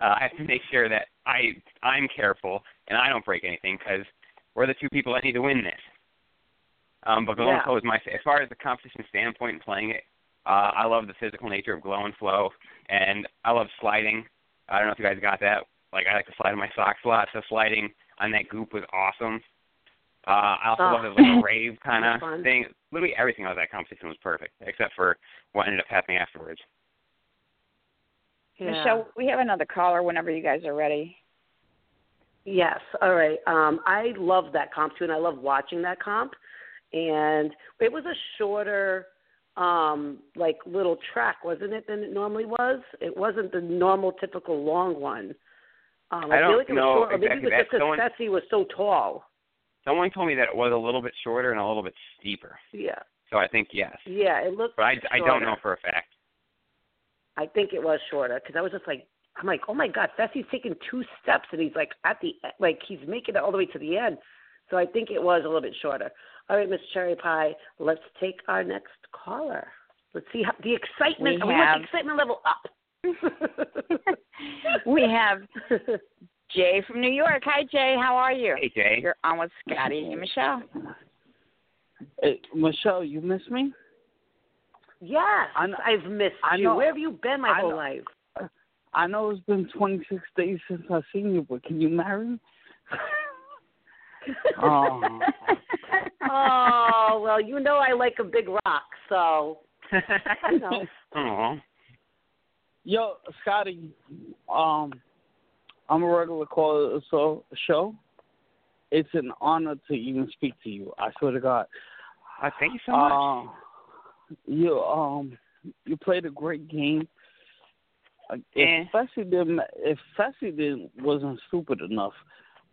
Uh, I have to make sure that I I'm careful and I don't break anything because we're the two people that need to win this. Um, but Glow and Flow is my as far as the competition standpoint and playing it. Uh, I love the physical nature of Glow and Flow, and I love sliding. I don't know if you guys got that. Like I like to slide in my socks a lot, so sliding on that goop was awesome. Uh, I also Oh. love the little rave kind of thing. Literally everything about that competition was perfect, except for what ended up happening afterwards. Yeah. Michelle, we have another caller whenever you guys are ready. Yes. All right. Um, I love that comp too, and I love watching that comp. And it was a shorter, um, like little track, wasn't it, than it normally was? It wasn't the normal, typical long one. Um, I feel don't like it was or maybe exactly it was just because Fessy was so tall. Someone told me that it was a little bit shorter and a little bit steeper. Yeah. So I think yes. Yeah, it looked. But I, I don't know for a fact. I think it was shorter because I was just like, I'm like, oh my god, Fessy's taking two steps and he's like at the like he's making it all the way to the end. So I think it was a little bit shorter. All right, Miss Cherry Pie, let's take our next caller. Let's see how the excitement. We we want have- the excitement level up. we have Jay from New York. Hi, Jay. How are you? Hey Jay. You're on with Scottie and Michelle. Hey, Michelle, you miss me? yes, I know- I've missed I you. know- Where have you been my I whole know- life? I know it's been 26 days since I've seen you, but can you marry me? oh, oh well, you know I like a big rock, so you know. Aw. yo, Scottie, um, I'm a regular caller so show. It's an honor to even speak to you. I swear to God. Uh, thank you so much. Uh, you um, you played a great game. Uh. If Fessy didn't, if Fessy didn't wasn't stupid enough,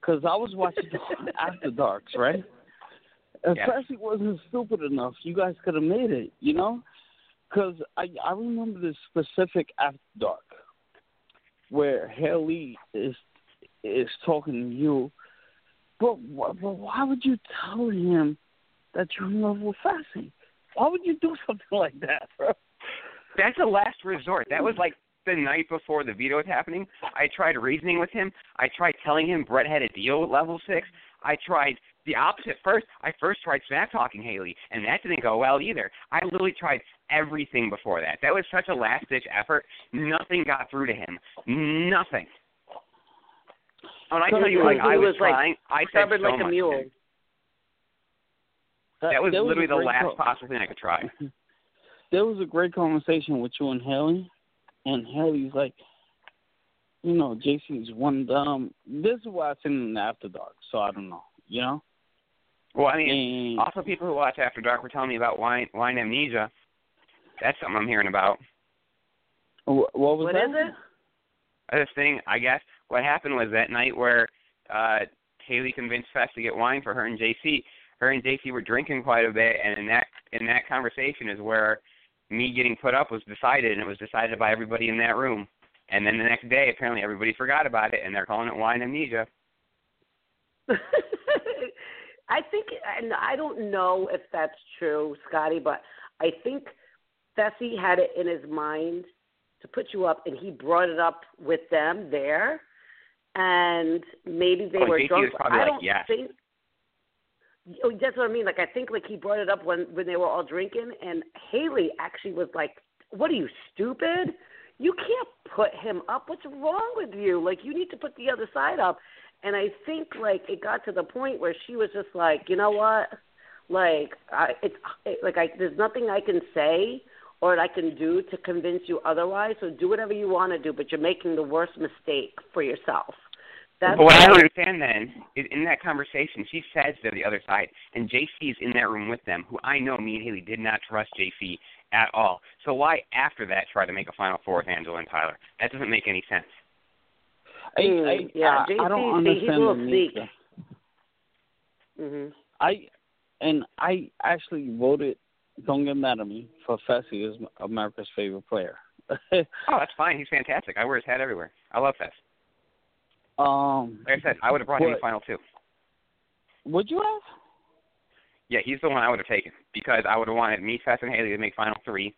because I was watching the After Darks, right? If Yeah. Wasn't stupid enough, you guys could have made it, you know? Because I I remember this specific After Dark where Haleigh is is talking to you, but, but why would you tell him that you're in love with Fessy? Why would you do something like that, bro? That's a last resort. That was like the night before the veto was happening. I tried reasoning with him. I tried telling him Brett had a deal with level six. I tried the opposite first. I first tried smack talking Haleigh, and that didn't go well either. I literally tried everything before that. That was such a last ditch effort. Nothing got through to him. Nothing. When I So tell you, like I was, was, like, trying, I said so like a much. to mule. him. That was there literally a the last co- possible thing I could try. There was a great conversation with you and Haleigh, and Haleigh's like, you know, JC's one dumb. This is what I've seen in After Dark, so I don't know, you know. Well, I mean, And also people who watch After Dark were telling me about wine wine amnesia. That's something I'm hearing about. wh- what was What that? is it? This thing, I guess, what happened was that night where uh Haleigh convinced Fess to get wine for her and JC. Her and JC were drinking quite a bit, and in that in that conversation is where me getting put up was decided, and it was decided by everybody in that room. And then the next day, apparently everybody forgot about it, and they're calling it wine amnesia. I think, and I don't know if that's true, Scottie, but I think Fessy had it in his mind to put you up, and he brought it up with them there, and maybe they Oh, were JC drunk. was probably I like, don't yes. think. Oh, that's what I mean. Like I think like he brought it up when when they were all drinking, and Haleigh actually was like, "What are you stupid? You can't put him up. What's wrong with you? Like you need to put the other side up." And I think like it got to the point where she was just like, you know what, like I, it's it, like I there's nothing I can say or I can do to convince you otherwise. So do whatever you want to do, but you're making the worst mistake for yourself. That's but what I don't understand then is in that conversation, she says to the other side, and JC is in that room with them, who I know me and Haleigh did not trust JC at all. So why after that try to make a final four with Angela and Tyler? That doesn't make any sense. I, Mm, I, yeah, I, I don't JC, see, he's a understand little the sneak. nature. Mhm. I and I actually voted. Don't get mad at me for Fessy is America's favorite player. Oh, that's fine. He's fantastic. I wear his hat everywhere. I love Fess. Um, Like I said, I would have brought him in What? final two. would you have? Yeah, he's the one I would have taken because I would have wanted me, Fess, and Haleigh to make final three,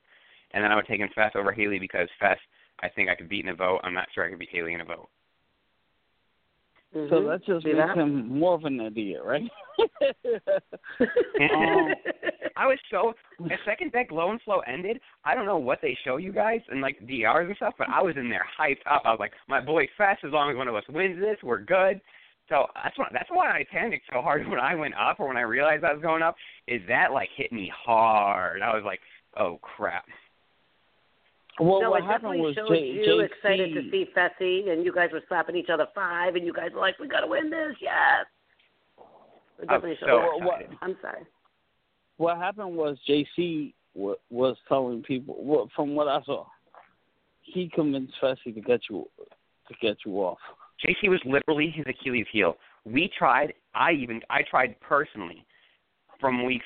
and then I would have taken Fess over Haleigh because Fess, I think I could beat in a vote. I'm not sure I could beat Haley in a vote. So Mhm. that just See makes that? him more of an idiot, right? Um, I was so the second that Glow and Flow ended, I don't know what they show you guys and like DRs and stuff, but I was in there hyped up. I was like, my boy fast as long as one of us wins this, we're good. So that's why that's why I panicked so hard when I went up or when I realized I was going up. Is that like hit me hard? I was like, oh crap. Well, no, what it happened definitely was showed J- you JC excited to see Fessy, and you guys were slapping each other five, and you guys were like, "We gotta win this, yes." It I was definitely so showed I'm sorry. what happened was JC was telling people from what I saw, he convinced Fessy to get you to get you off. JC was literally his Achilles heel. We tried. I even I tried personally from weeks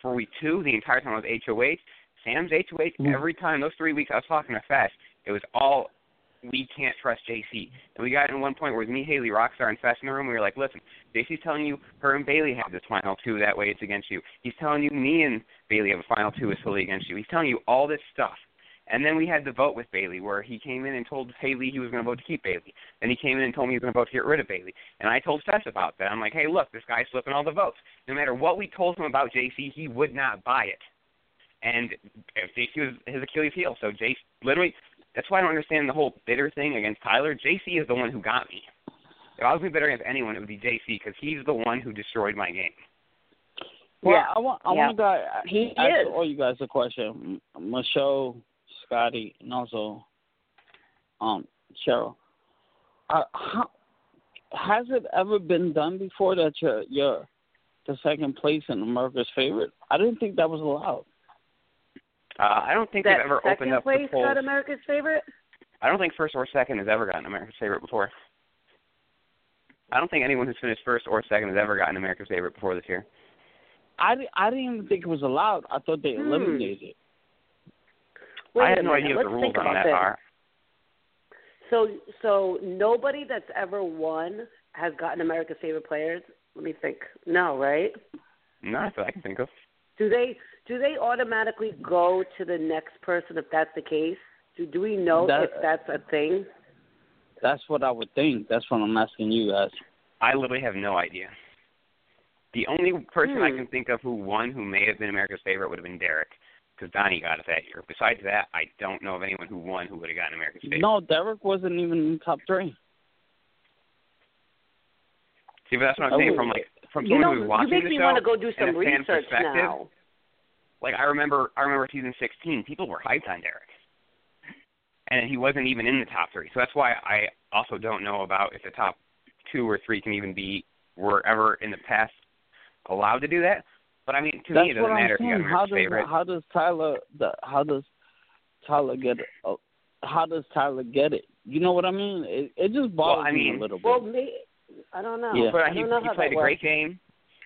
for week two the entire time I was HOH. Sam's HOH Mhm. every time those three weeks I was talking to Fess. It was all we can't trust JC. And we got in one point where it was me, Haleigh, Rockstar, and Fess in the room. We were like, listen, JC's telling you her and Bayleigh have this final two. That way it's against you. He's telling you me and Bayleigh have a final two It's fully against you. He's telling you all this stuff. And then we had the vote with Bayleigh where he came in and told Haleigh he was going to vote to keep Bayleigh. Then he came in and told me he was going to vote to get rid of Bayleigh. And I told Seth about that. I'm like, hey, look, this guy's flipping all the votes. No matter what we told him about JC, he would not buy it. And JC was his Achilles heel. So JC, literally, that's why I don't understand the whole bitter thing against Tyler. JC is the one who got me. If I was going to be bitter against anyone, it would be JC because he's the one who destroyed my game. Well, Yeah. I want I Yeah. want to go, He ask is. all you guys a question. Michelle, Scottie, and also um Cheryl. Uh, how, has it ever been done before that you're you're the second place in America's favorite? I didn't think that was allowed. Uh, I don't think that they've ever second opened up place the polls. got America's favorite. I don't think first or second has ever gotten America's favorite before. I don't think anyone who's finished first or second has ever gotten America's favorite before this year. I, I didn't even think it was allowed. I thought they Hmm. eliminated it. Wait I a have no idea what the rules on that this. are. So, so nobody that's ever won has gotten America's favorite players. Let me think. No, right? Not that I can think of. Do they do they automatically go to the next person if that's the case? Do do we know That- if that's a thing? That's what I would think. That's what I'm asking you guys. I literally have no idea. The only person I Hmm. can think of who won who may have been America's favorite would have been Derek, because Donnie got it that year. Besides that, I don't know of anyone who won who would have gotten America's favorite. No, Derek wasn't even in top three. See, but that's what I'm saying. Oh. From like from You someone know, who's you watching make the me show want to go do some research now. Like I remember I remember season 16, people were hyped on Derek, and he wasn't even in the top three. So that's why I also don't know about if the top two or three can even be were ever in the past allowed to do that. But I mean, to That's me, it doesn't I'm matter if you got saying. How does favorite. how does Tyler the how does Tyler get uh, how does Tyler get it? You know what I mean? It it just bothers I me a little bit. Well, me, I don't know. Yeah. But I he, don't know he how played that a works. great game.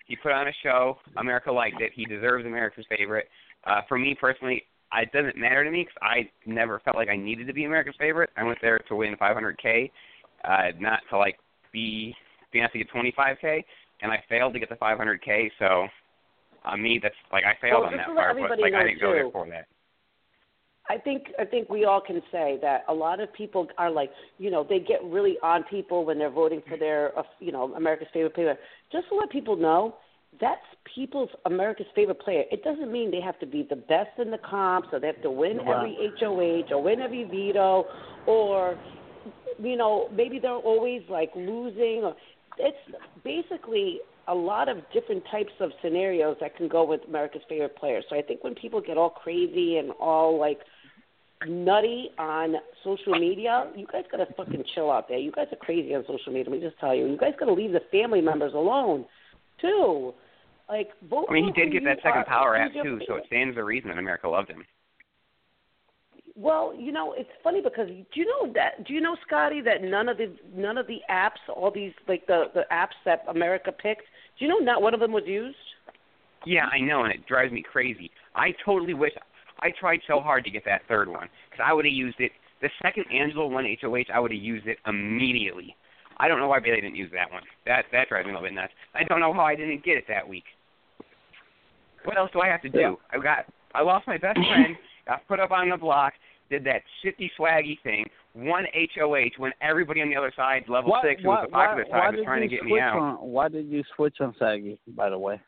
He put on a show. America liked it. He deserves America's favorite. Uh, for me personally, it doesn't matter to me because I never felt like I needed to be America's favorite. I went there to win 500k, uh, not to like be be asked to get 25k, and I failed to get the 500k. So, on me, that's like I failed Well, on that part, but like I didn't go there for that. I think I think we all can say that a lot of people are like, you know, they get really on people when they're voting for their, uh, you know, America's favorite player. Just to let people know, that's people's America's favorite player. It doesn't mean they have to be the best in the comp, or they have to win every HOH or win every veto or, you know, maybe they're always like losing. Or, it's basically a lot of different types of scenarios that can go with America's favorite player. So I think when people get all crazy and all like nutty on social media, you guys gotta fucking chill out there. You guys are crazy on social media. Let me just tell you, you guys gotta leave the family members alone, too. Like vote. I mean, he did get that second are. power app too, so it stands to reason that America loved him. Well, you know, it's funny because do you know that? Do you know, Scottie, that none of the none of the apps, all these like the the apps that America picked, do you know not one of them was used? Yeah, I know, and it drives me crazy. I totally wish I tried so hard to get that third one because I would have used it. The second Angela won HOH, I would have used it immediately. I don't know why Bayleigh didn't use that one. That that drives me a little bit nuts. I don't know how I didn't get it that week. What else do I have to do? I got I lost my best friend. got put up on the block. Did that shifty swaggy thing. Won HOH when everybody on the other side, level why, six, who why, was the popular why, why side, was did trying to get me out. On, why did you switch on Swaggy? By the way.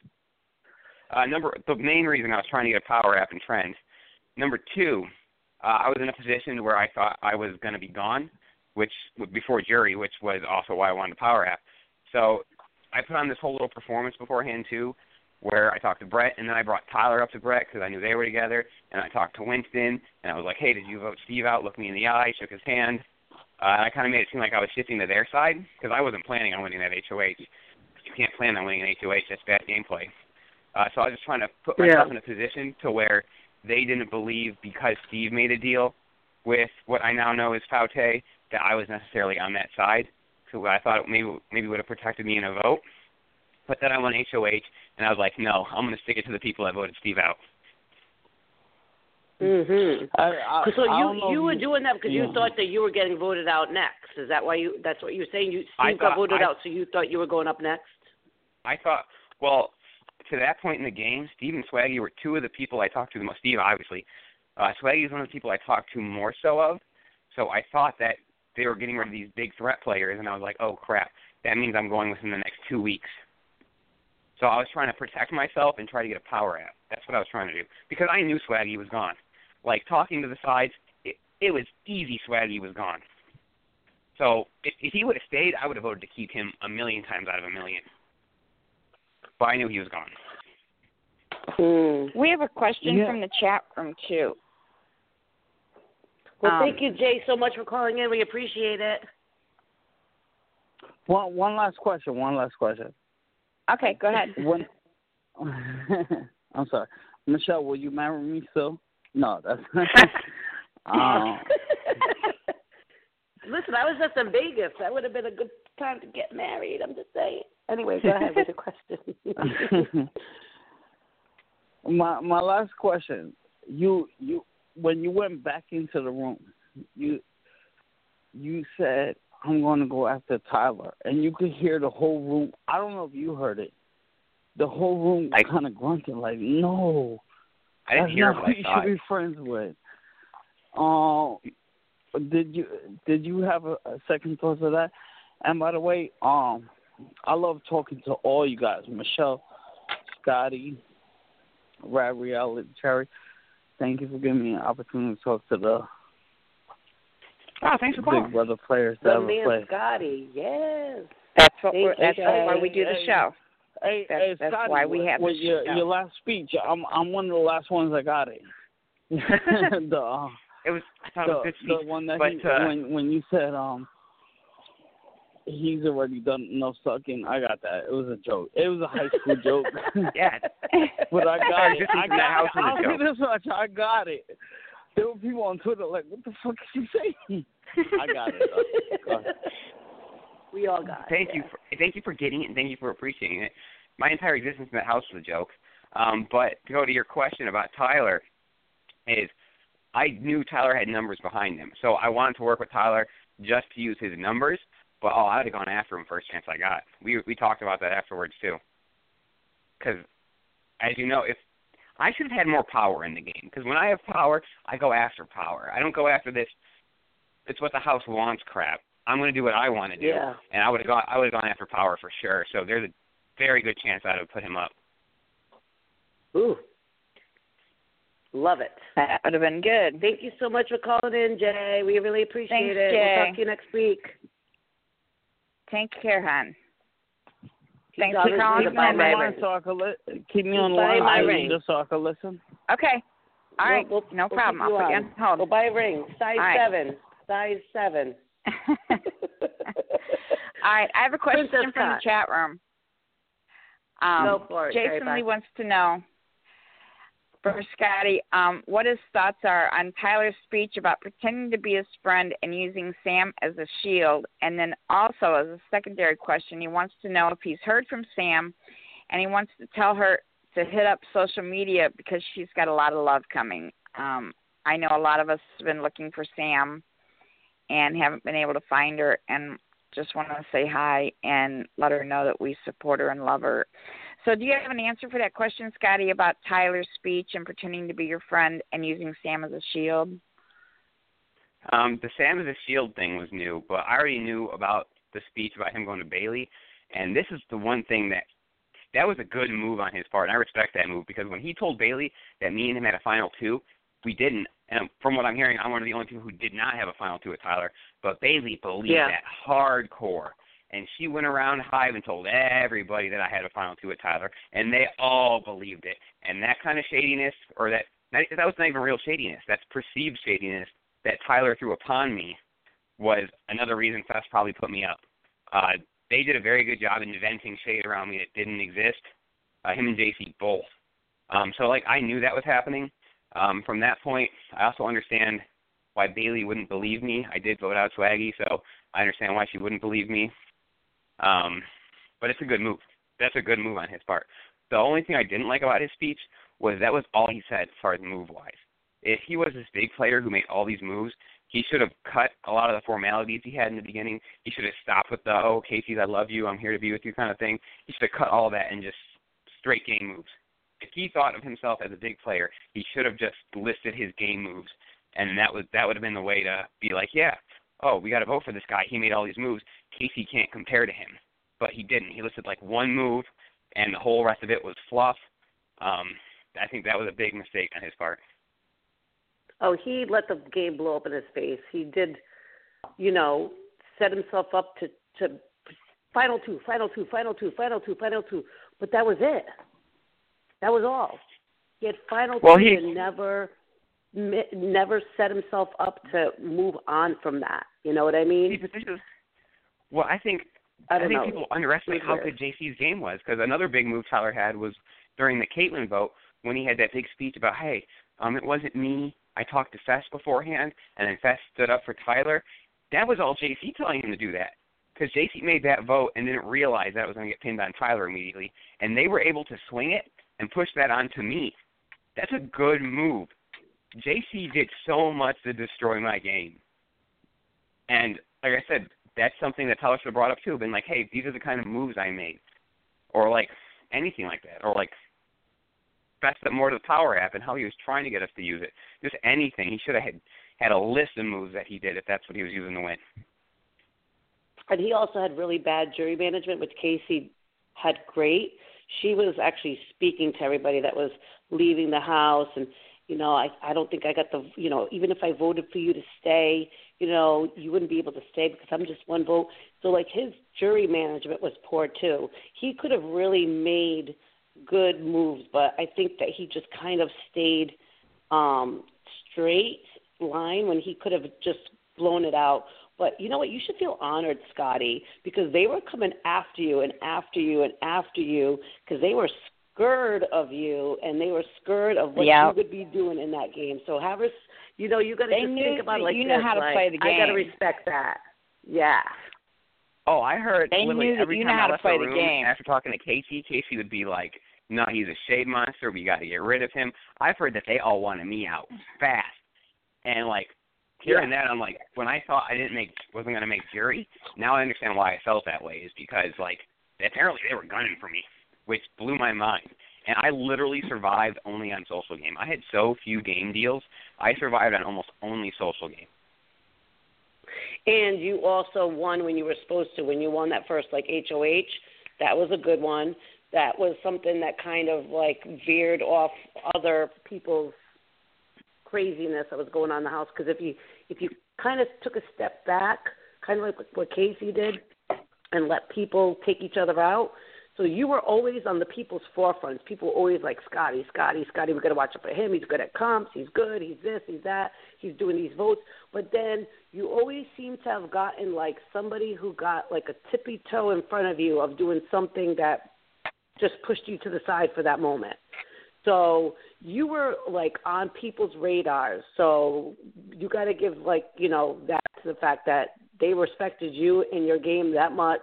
Uh, number the main reason I was trying to get a power app and trend. Number two, uh, I was in a position where I thought I was going to be gone, which before jury, which was also why I wanted the power app. So I put on this whole little performance beforehand too, where I talked to Brett, and then I brought Tyler up to Brett because I knew they were together, and I talked to Winston, and I was like, hey, did you vote Steve out? Looked me in the eye, shook his hand. Uh, and I kind of made it seem like I was shifting to their side because I wasn't planning on winning that HOH. You can't plan on winning an HOH. That's bad gameplay. Uh, so I was just trying to put myself Yeah. in a position to where they didn't believe because Steve made a deal with what I now know is Foutte that I was necessarily on that side. So I thought maybe maybe would have protected me in a vote. But then I won HOH, and I was like, no, I'm going to stick it to the people that voted Steve out. Mhm. I, I, So I you you were doing that because yeah. you thought that you were getting voted out next. Is that why you? That's what you were saying. You I Steve got voted I- out, so you thought you were going up next. I thought, well, to that point in the game, Steve and Swaggy were two of the people I talked to the most. Steve, obviously. Uh, Swaggy is one of the people I talked to more so of. So I thought that they were getting rid of these big threat players, and I was like, oh, crap. That means I'm going within the next two weeks. So I was trying to protect myself and try to get a power out. That's what I was trying to do. Because I knew Swaggy was gone. Like, talking to the sides, it, it was easy Swaggy was gone. So if, if he would have stayed, I would have voted to keep him a million times out of a million. But I knew he was gone. Hmm. We have a question Yeah. from the chat room too. Well, Um, thank you, Jay, so much for calling in. We appreciate it. One one last question. One last question. Okay, go ahead. When I'm sorry, Michelle, will you marry me still? No, that's. um, Listen, I was just in Vegas. That would have been a good time to get married. I'm just saying. Anyway, go ahead with your question. my my last question. You you when you went back into the room, you you said I'm going to go after Tyler, and you could hear the whole room. I don't know if you heard it. The whole room I- kind of grunted like, "No, I didn't that's hear not what you should be friends with." Um, did you did you have a, a second thought to that? And by the way, um, I love talking to all you guys, Michelle, Scottie, Rabrielle, and Cherry. Thank you for giving me an opportunity to talk to the Oh, thanks for Big calling. Brother players that the ever man play. Scottie, yes. That's what we're, that's Jay. why we do the show. Hey, That's- hey, that's Scottie, why we have with this your show. your last speech. I'm I'm one of the last ones that got it. the uh, It was I thought it was the, good speech. the one that but, he, uh, when when you said um he's already done enough sucking. I got that. It was a joke. It was a high school joke. Yeah. but I got it. Existence I in that got house it. was a I'll joke. this much. I got it. There were people on Twitter like, "What the fuck is he saying?" I got it. Go. We all got it. thank you for thank you for getting it and thank you for appreciating it. My entire existence in that house was a joke. Um, but to go to your question about Tyler, is I knew Tyler had numbers behind him, so I wanted to work with Tyler just to use his numbers. But oh, I'd have gone after him first chance I got. We we talked about that afterwards too. Because, as you know, if I should have had more power in the game, because when I have power, I go after power. I don't go after this. It's what the house wants crap. I'm going to do what I want to do, Yeah. and I would have gone. I would have gone after power for sure. So there's a very good chance I'd have put him up. Ooh. Love it. That would have been good. Thank you so much for calling in, Jay. We really appreciate Thanks, it. Jay. We'll talk to you next week. Take care, hon. Thanks for calling Keep to me in, Buy on the line so I can li- keep me on the line My Ring. just so I can listen. Okay. All We'll- right. we'll- no we'll problem. I'll put you on. on hold. We'll buy a ring. Size right. seven. Size seven. All right. I have a question Princess from the chat room. Um, Go for it, Jason. Lee wants to know for Scottie, um, what his thoughts are on Tyler's speech about pretending to be his friend and using Sam as a shield. And then also, as a secondary question, he wants to know if he's heard from Sam and he wants to tell her to hit up social media because she's got a lot of love coming. Um, I know a lot of us have been looking for Sam and haven't been able to find her and just want to say hi and let her know that we support her and love her. So, do you have an answer for that question, Scottie, about Tyler's speech and pretending to be your friend and using Sam as a shield? Um, the Sam as a Shield thing was new, but I already knew about the speech about him going to Bayleigh, and this is the one thing that that was a good move on his part, and I respect that move because when he told Bayleigh that me and him had a final two, we didn't. And from what I'm hearing, I'm one of the only people who did not have a final two with Tyler, but Bailey believed Yeah. that hardcore. And she went around Hive and told everybody that I had a final two with Tyler, and they all believed it. And that kind of shadiness, or that that was not even real shadiness. That's perceived shadiness that Tyler threw upon me was another reason Fest probably put me up. Uh, they did a very good job in inventing shade around me that didn't exist. Uh, him and JC both. Um, so like I knew that was happening. Um, from that point, I also understand why Bayleigh wouldn't believe me. I did vote out Swaggy, so I understand why she wouldn't believe me. Um, but it's a good move. That's a good move on his part. The only thing I didn't like about his speech was that was all he said as far as move wise. If he was this big player who made all these moves, he should have cut a lot of the formalities he had in the beginning. He should have stopped with the "Oh, Kaycee's, I love you, I'm here to be with you" kind of thing. He should have cut all that and just straight game moves. If he thought of himself as a big player, he should have just listed his game moves, and that was that would have been the way to be like, yeah, oh, we got to vote for this guy. He made all these moves. Kaycee can't compare to him, but he didn't. He listed like one move, and the whole rest of it was fluff. Um, I think that was a big mistake on his part. Oh, he let the game blow up in his face. He did, you know, set himself up to to final two, final two, final two, final two, final two. But that was it. That was all. He had final Well, two he- and never never set himself up to move on from that. You know what I mean? This is well, I think I don't think know. people underestimate how good JC's game was because another big move Tyler had was during the Kaitlyn vote when he had that big speech about, hey, um, it wasn't me. I talked to Fess beforehand, and then Fess stood up for Tyler. That was all JC telling him to do that because JC made that vote and didn't realize that it was going to get pinned on Tyler immediately, and they were able to swing it and push that onto me. That's a good move. JC did so much to destroy my game. And like I said, that's something that Tyler should have brought up too. Been like, hey, these are the kind of moves I made, or like anything like that, or like that's the more to the power app and how he was trying to get us to use it. Just anything. He should have had had a list of moves that he did if that's what he was using to win. And he also had really bad jury management, which Kaycee had great. She was actually speaking to everybody that was leaving the house and you know, I I don't think I got the you know, even if I voted for you to stay, you know, you wouldn't be able to stay because I'm just one vote. So like his jury management was poor too. He could have really made good moves, but I think that he just kind of stayed um straight line when he could have just blown it out. But you know what? You should feel honored, Scottie, because they were coming after you and after you and after you because they were scared of you and they were scared of what Yep. you would be doing in that game. So have us, you know, you got to just knew think about it that like you know this, how to like, play the game. I got to respect that. Yeah. Oh, I heard They literally knew that every you time know I how to play the the game. after talking to Kaycee, Kaycee would be like, "No, he's a shade monster. We got to get rid of him." I've heard that they all wanted me out fast, and like hearing that, I'm like, when I thought I didn't make wasn't going to make jury, now I understand why I felt that way. Is because like apparently they were gunning for me, which blew my mind. And I literally survived only on social game. I had so few game deals. I survived on almost only social game. And you also won when you were supposed to. When you won that first, like HOH, that was a good one. That was something that kind of like veered off other people's craziness that was going on in the house. Because if you if you kind of took a step back, kind of like what Kaycee did, and let people take each other out. So you were always on the people's forefronts. People were always like Scottie, Scottie, Scottie. We got to watch out for him. He's good at comps. He's good. He's this. He's that. He's doing these votes. But then you always seem to have gotten like somebody who got like a tippy toe in front of you of doing something that just pushed you to the side for that moment. So you were like on people's radars. So you got to give like you know that to the fact that they respected you and your game that much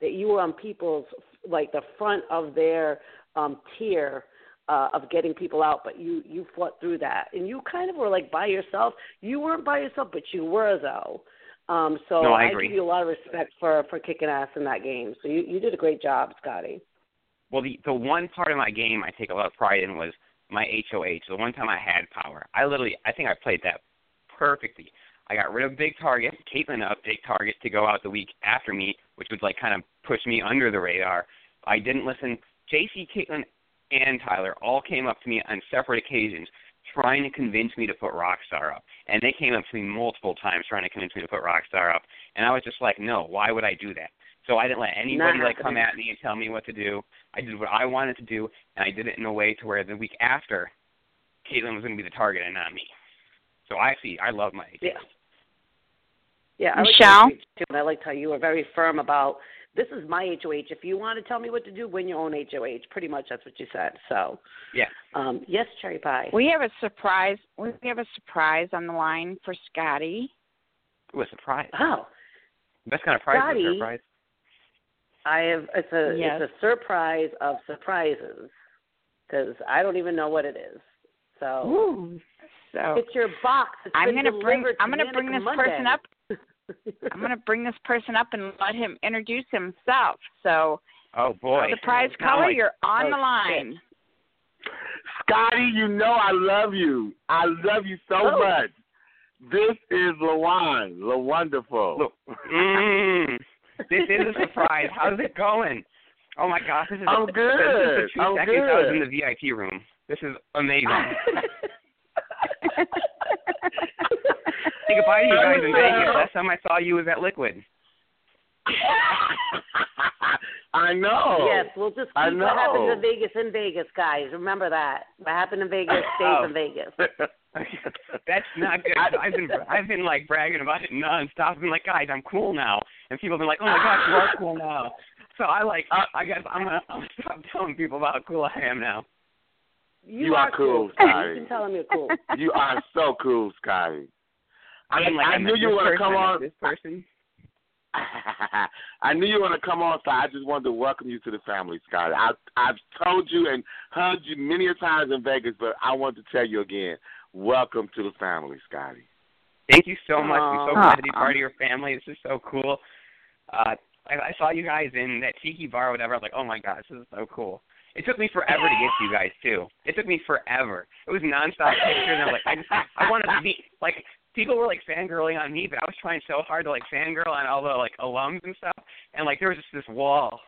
that you were on people's like the front of their um tier uh, of getting people out, but you you fought through that, and you kind of were like by yourself. You weren't by yourself, but you were though. Um, so No, I agree. give you a lot of respect for for kicking ass in that game. So you you did a great job, Scottie. Well, the the one part of my game I take a lot of pride in was my HOH. The one time I had power, I literally I think I played that perfectly. I got rid of big target, Kaitlyn up big target to go out the week after me, which would like kind of push me under the radar. I didn't listen. JC, Kaitlyn, and Tyler all came up to me on separate occasions trying to convince me to put Rockstar up. And they came up to me multiple times trying to convince me to put Rockstar up. And I was just like, no, why would I do that? So I didn't let anybody Not like come at me and tell me what to do. I did what I wanted to do, and I did it in a way to where the week after, Kaitlyn was going to be the target and not me. So I see. I love my Yeah. Yeah, I Michelle? how too, and I liked how you were very firm about this is my HOH. If you want to tell me what to do, win your own HOH. Pretty much that's what you said. So, Yeah. um, yes, cherry pie. We have a surprise. We have a surprise on the line for Scottie. Ooh, a surprise. Oh, Best kind of prize is a Scottie. surprise. I have. It's a Yes. it's a surprise of surprises because I don't even know what it is. So Ooh. So it's your box. It's I'm gonna bring. I'm gonna bring this Monday. person up. I'm gonna bring this person up and let him introduce himself. So, Oh boy. surprise It's not caller, you're on Oh, the line. Scottie, you know I love you. I love you so Oh. much. This is LaWan, La Wonderful. Mm, this is a surprise. How's it going? Oh my gosh, this is I'm This is good. the two I'm seconds I was good. in the VIP room. This is amazing. Say goodbye to you guys in Vegas. Last time I saw you was at Liquid. I know. Yes, we'll just I keep what happened know. in Vegas in Vegas, guys. Remember that. What happened in Vegas stays Oh. in Vegas. That's not good. I've been I've been like bragging about it nonstop. I've been like, guys, I'm cool now, and people have been like, oh my gosh, you are cool now. So I like, uh, I guess I'm gonna, I'm gonna stop telling people about how cool I am now. You, You are cool, Scottie. Scottie. You can tell him you're cool. you are so cool, Scottie. I, I'm like, I met knew you this were gonna person, come I met on. This person. I knew you were gonna come on, so I just wanted to welcome you to the family, Scottie. I I've told you and hugged you many a times in Vegas, but I want to tell you again, welcome to the family, Scottie. Thank you so much. I'm so Aw. glad to be part of your family. This is so cool. Uh, I, I saw you guys in that tiki bar or whatever. I was like, oh my gosh, this is so cool. It took me forever to get to you guys too. It took me forever. It was nonstop pictures. And I was like, I just, I wanted to be like, people were like fangirling on me, but I was trying so hard to like fangirl on all the like alums and stuff. And like, there was just this wall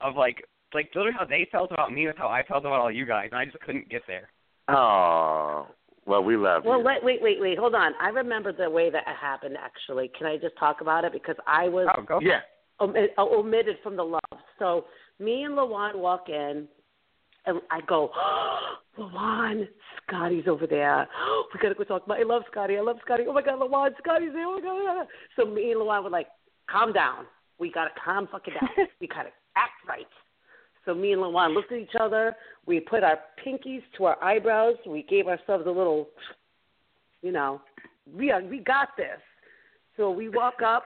of like, like literally how they felt about me was how I felt about all you guys, and I just couldn't get there. Oh, well, we love Well, you. wait, wait, wait, wait. Hold on. I remember the way that it happened. Actually, can I just talk about it because I was Oh, go. yeah. omi- omitted from the love. So me and Lawan walk in, and I go, Lawan, Scottie's over there. We gotta go talk about. I love Scottie. I love Scottie. Oh my God, Lawan, Scottie's there. Oh my God. So me and Lawan were like, calm down. We gotta calm fucking down. we gotta act right. So me and Lawan looked at each other. We put our pinkies to our eyebrows. We gave ourselves a little, you know, we are, we got this. So we walk up.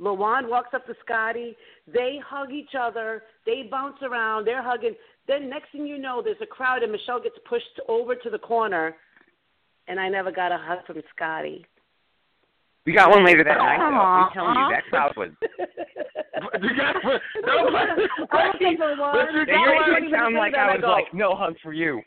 Lawan walks up to Scottie. They hug each other. They bounce around. They're hugging. Then next thing you know, there's a crowd, and Michelle gets pushed over to the corner, and I never got a hug from Scottie. We got one later that night, though. Aw. I'm telling you, that crowd was you got, don't, I was right, like, Lawan, but you Yeah, got you're one. it sound like I was like, no hug for you.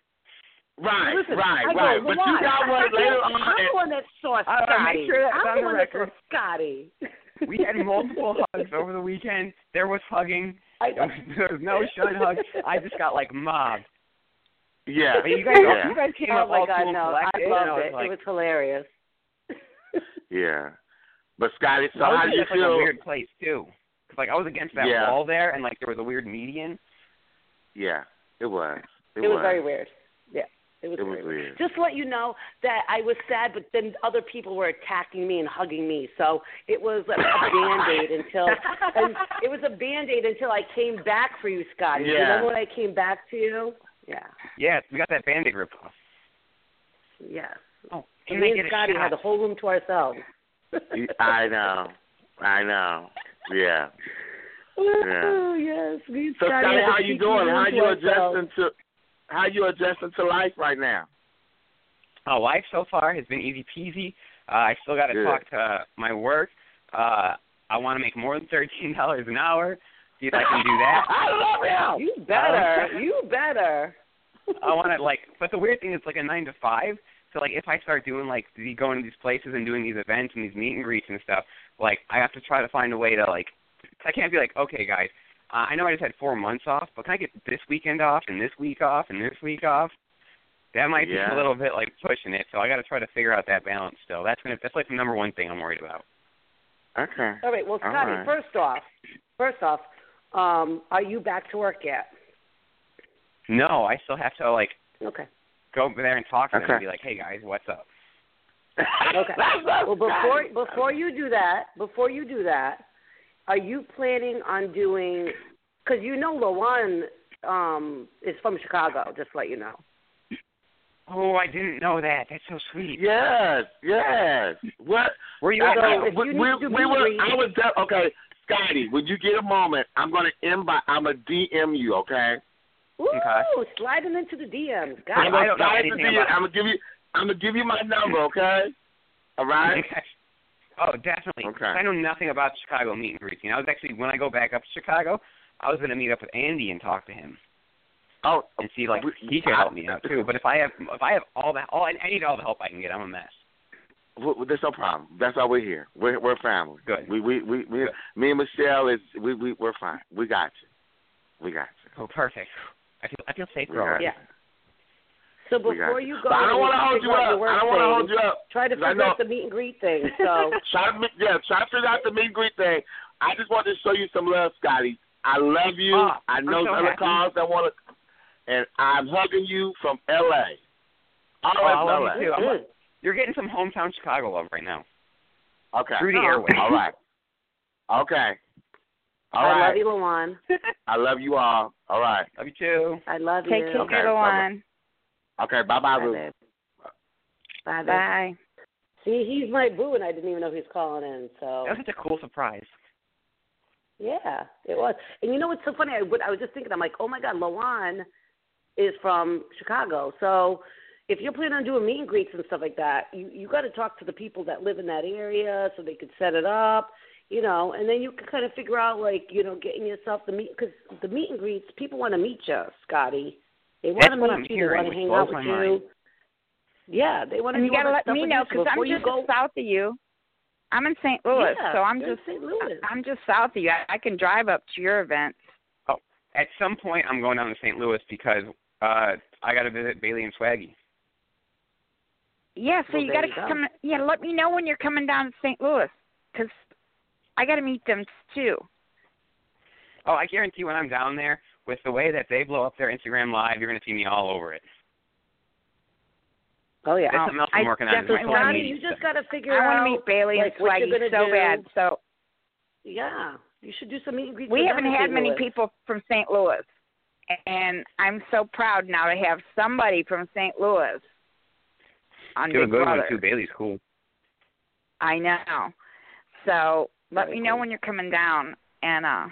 Right, Listen, right, I go, right. But you got one later on. I'm the one that saw I- I Scottie. make sure that's I'm on the the one that saw record. Scottie. We had multiple hugs over the weekend. There was hugging. I, There was, there was no shun hug. I just got like mobbed. Yeah. But you guys, yeah. you guys came oh up my all God, cool no! I and loved I was it. like, it was hilarious. Yeah. But Scottie, so how in do you just, like a feel? weird place too. 'Cause, like I was against that Yeah. wall there, and like there was a weird median. Yeah, it was. It, It was very weird. Yeah, it was, It was very weird. Just to let you know that I was sad, but then other people were attacking me and hugging me, so it was a, a band aid until and it was a band aid until I came back for you, Scottie. You Yeah. Remember when I came back to you? Yeah. Yeah, we got that band-aid ripped off. Yes. Oh, And me and Scottie had the whole room to ourselves. I know. I know. Yeah. Oh yes, me So Scottie how you doing? How you adjusting to? How you adjusting to life right now? Uh, life so far has been easy peasy. Uh, I still got to talk to my work. Uh, I want to make more than thirteen dollars an hour. See if I can do that. I love you. You better. Uh, you better. I want to like, but the weird thing is like a nine to five. So like, if I start doing like the going to these places and doing these events and these meet and greets and stuff, like I have to try to find a way to like, I can't be like, okay guys, uh, I know I just had four months off, but can I get this weekend off and this week off and this week off? That might be a little bit like pushing it. So I got to try to figure out that balance still. That's gonna that's like the number one thing I'm worried about. Okay. All right. Well, Scottie, right. first off, first off, um, are you back to work yet? No, I still have to like Okay. go over there and talk to them and be like, "Hey guys, what's up?" Okay. well, before before you do that, before you do that, are you planning on doing? Because you know, Lawan um, is from Chicago. Just to let you know. Oh, I didn't know that. That's so sweet. Yes, yes. What? Were you I- at So I- we, need we, to we meet were. and I was de- okay, Scottie. Would you get a moment? I'm gonna invite. I'm gonna DM you. Okay. Ooh, Okay. sliding into the DMs. Got I'm gonna don't know slide anything to you. about- I'm gonna give you. I'm gonna give you my number. Okay. All right. oh, definitely. Okay. I know nothing about Chicago meet and greets. You know, I was actually when I go back up to Chicago, I was going to meet up with Andy and talk to him Oh, and see like we- he could help me out too. But if I have if I have all that all I, I need all the help I can get. I'm a mess. Well, there's no problem. That's why we're here. We're we're family. Good. We we we, we Good. me and Michelle is we we we're fine. We got you. We got you. Oh, perfect. I feel I feel safe. We got already. you. Yeah. So before you. you go, But I don't want want to hold you up. I don't want to hold you up. Try to 'cause I figure out the meet and greet thing. So Try to yeah, try to figure out the meet and greet thing. I just want to show you some love, Scottie. I love you. Oh, I know so other happy. calls that want to, and I'm hugging you from L.A. All Oh, I love L.A. you too. I'm, Mm. you're getting some hometown Chicago love right now. Okay. Through the airwaves. All right. Okay. All I right. love you, Lawan. I love you all. All right. Love you too. I love Take you. care, Okay, little bye-bye. one. Okay. Bye, bye, Bye, Ruth. Bye. Bye. See, he's my boo, and I didn't even know he was calling in. So That was such a cool surprise. yeah, it was. And you know what's so funny? I, would- I was just thinking, I'm like, oh my God, Lawan is from Chicago. So if you're planning on doing meet and greets and stuff like that, you you got to talk to the people that live in that area so they could set it up. You know, and then you can kind of figure out, like, you know, getting yourself the meet because the meet and greets, people want to meet you, Scottie. They want to what meet I'm you. They want to which hang out with you. mind. Yeah, they want to And you gotta let me know you. So because I'm before you just go, south of you. I'm in St. Louis, Yeah, so I'm just St. Louis. I'm just south of you. I, I can drive up to your event. Oh, at some point, I'm going down to St. Louis because uh I got to visit Bayleigh and Swaggy. Yeah, so Well, you there got you to go. come. Yeah, let me know when you're coming down to St. Louis because I got to meet them too. Oh, I guarantee when I'm down there, with the way that they blow up their Instagram live, you're going to see me all over it. Oh yeah. That's something else I'm I working on. definitely my wanna social Scottie, media you just got to figure I out. want to meet Bayleigh like, and Swaggy so do. bad. So Yeah, you should do some meet and greets. we haven't had many Louis. people from St. Louis, and I'm so proud now to have somebody from St. Louis on a Big good Brother. one too. Bayleigh's cool. I know. So let Very me know cool. when you're coming down, and uh,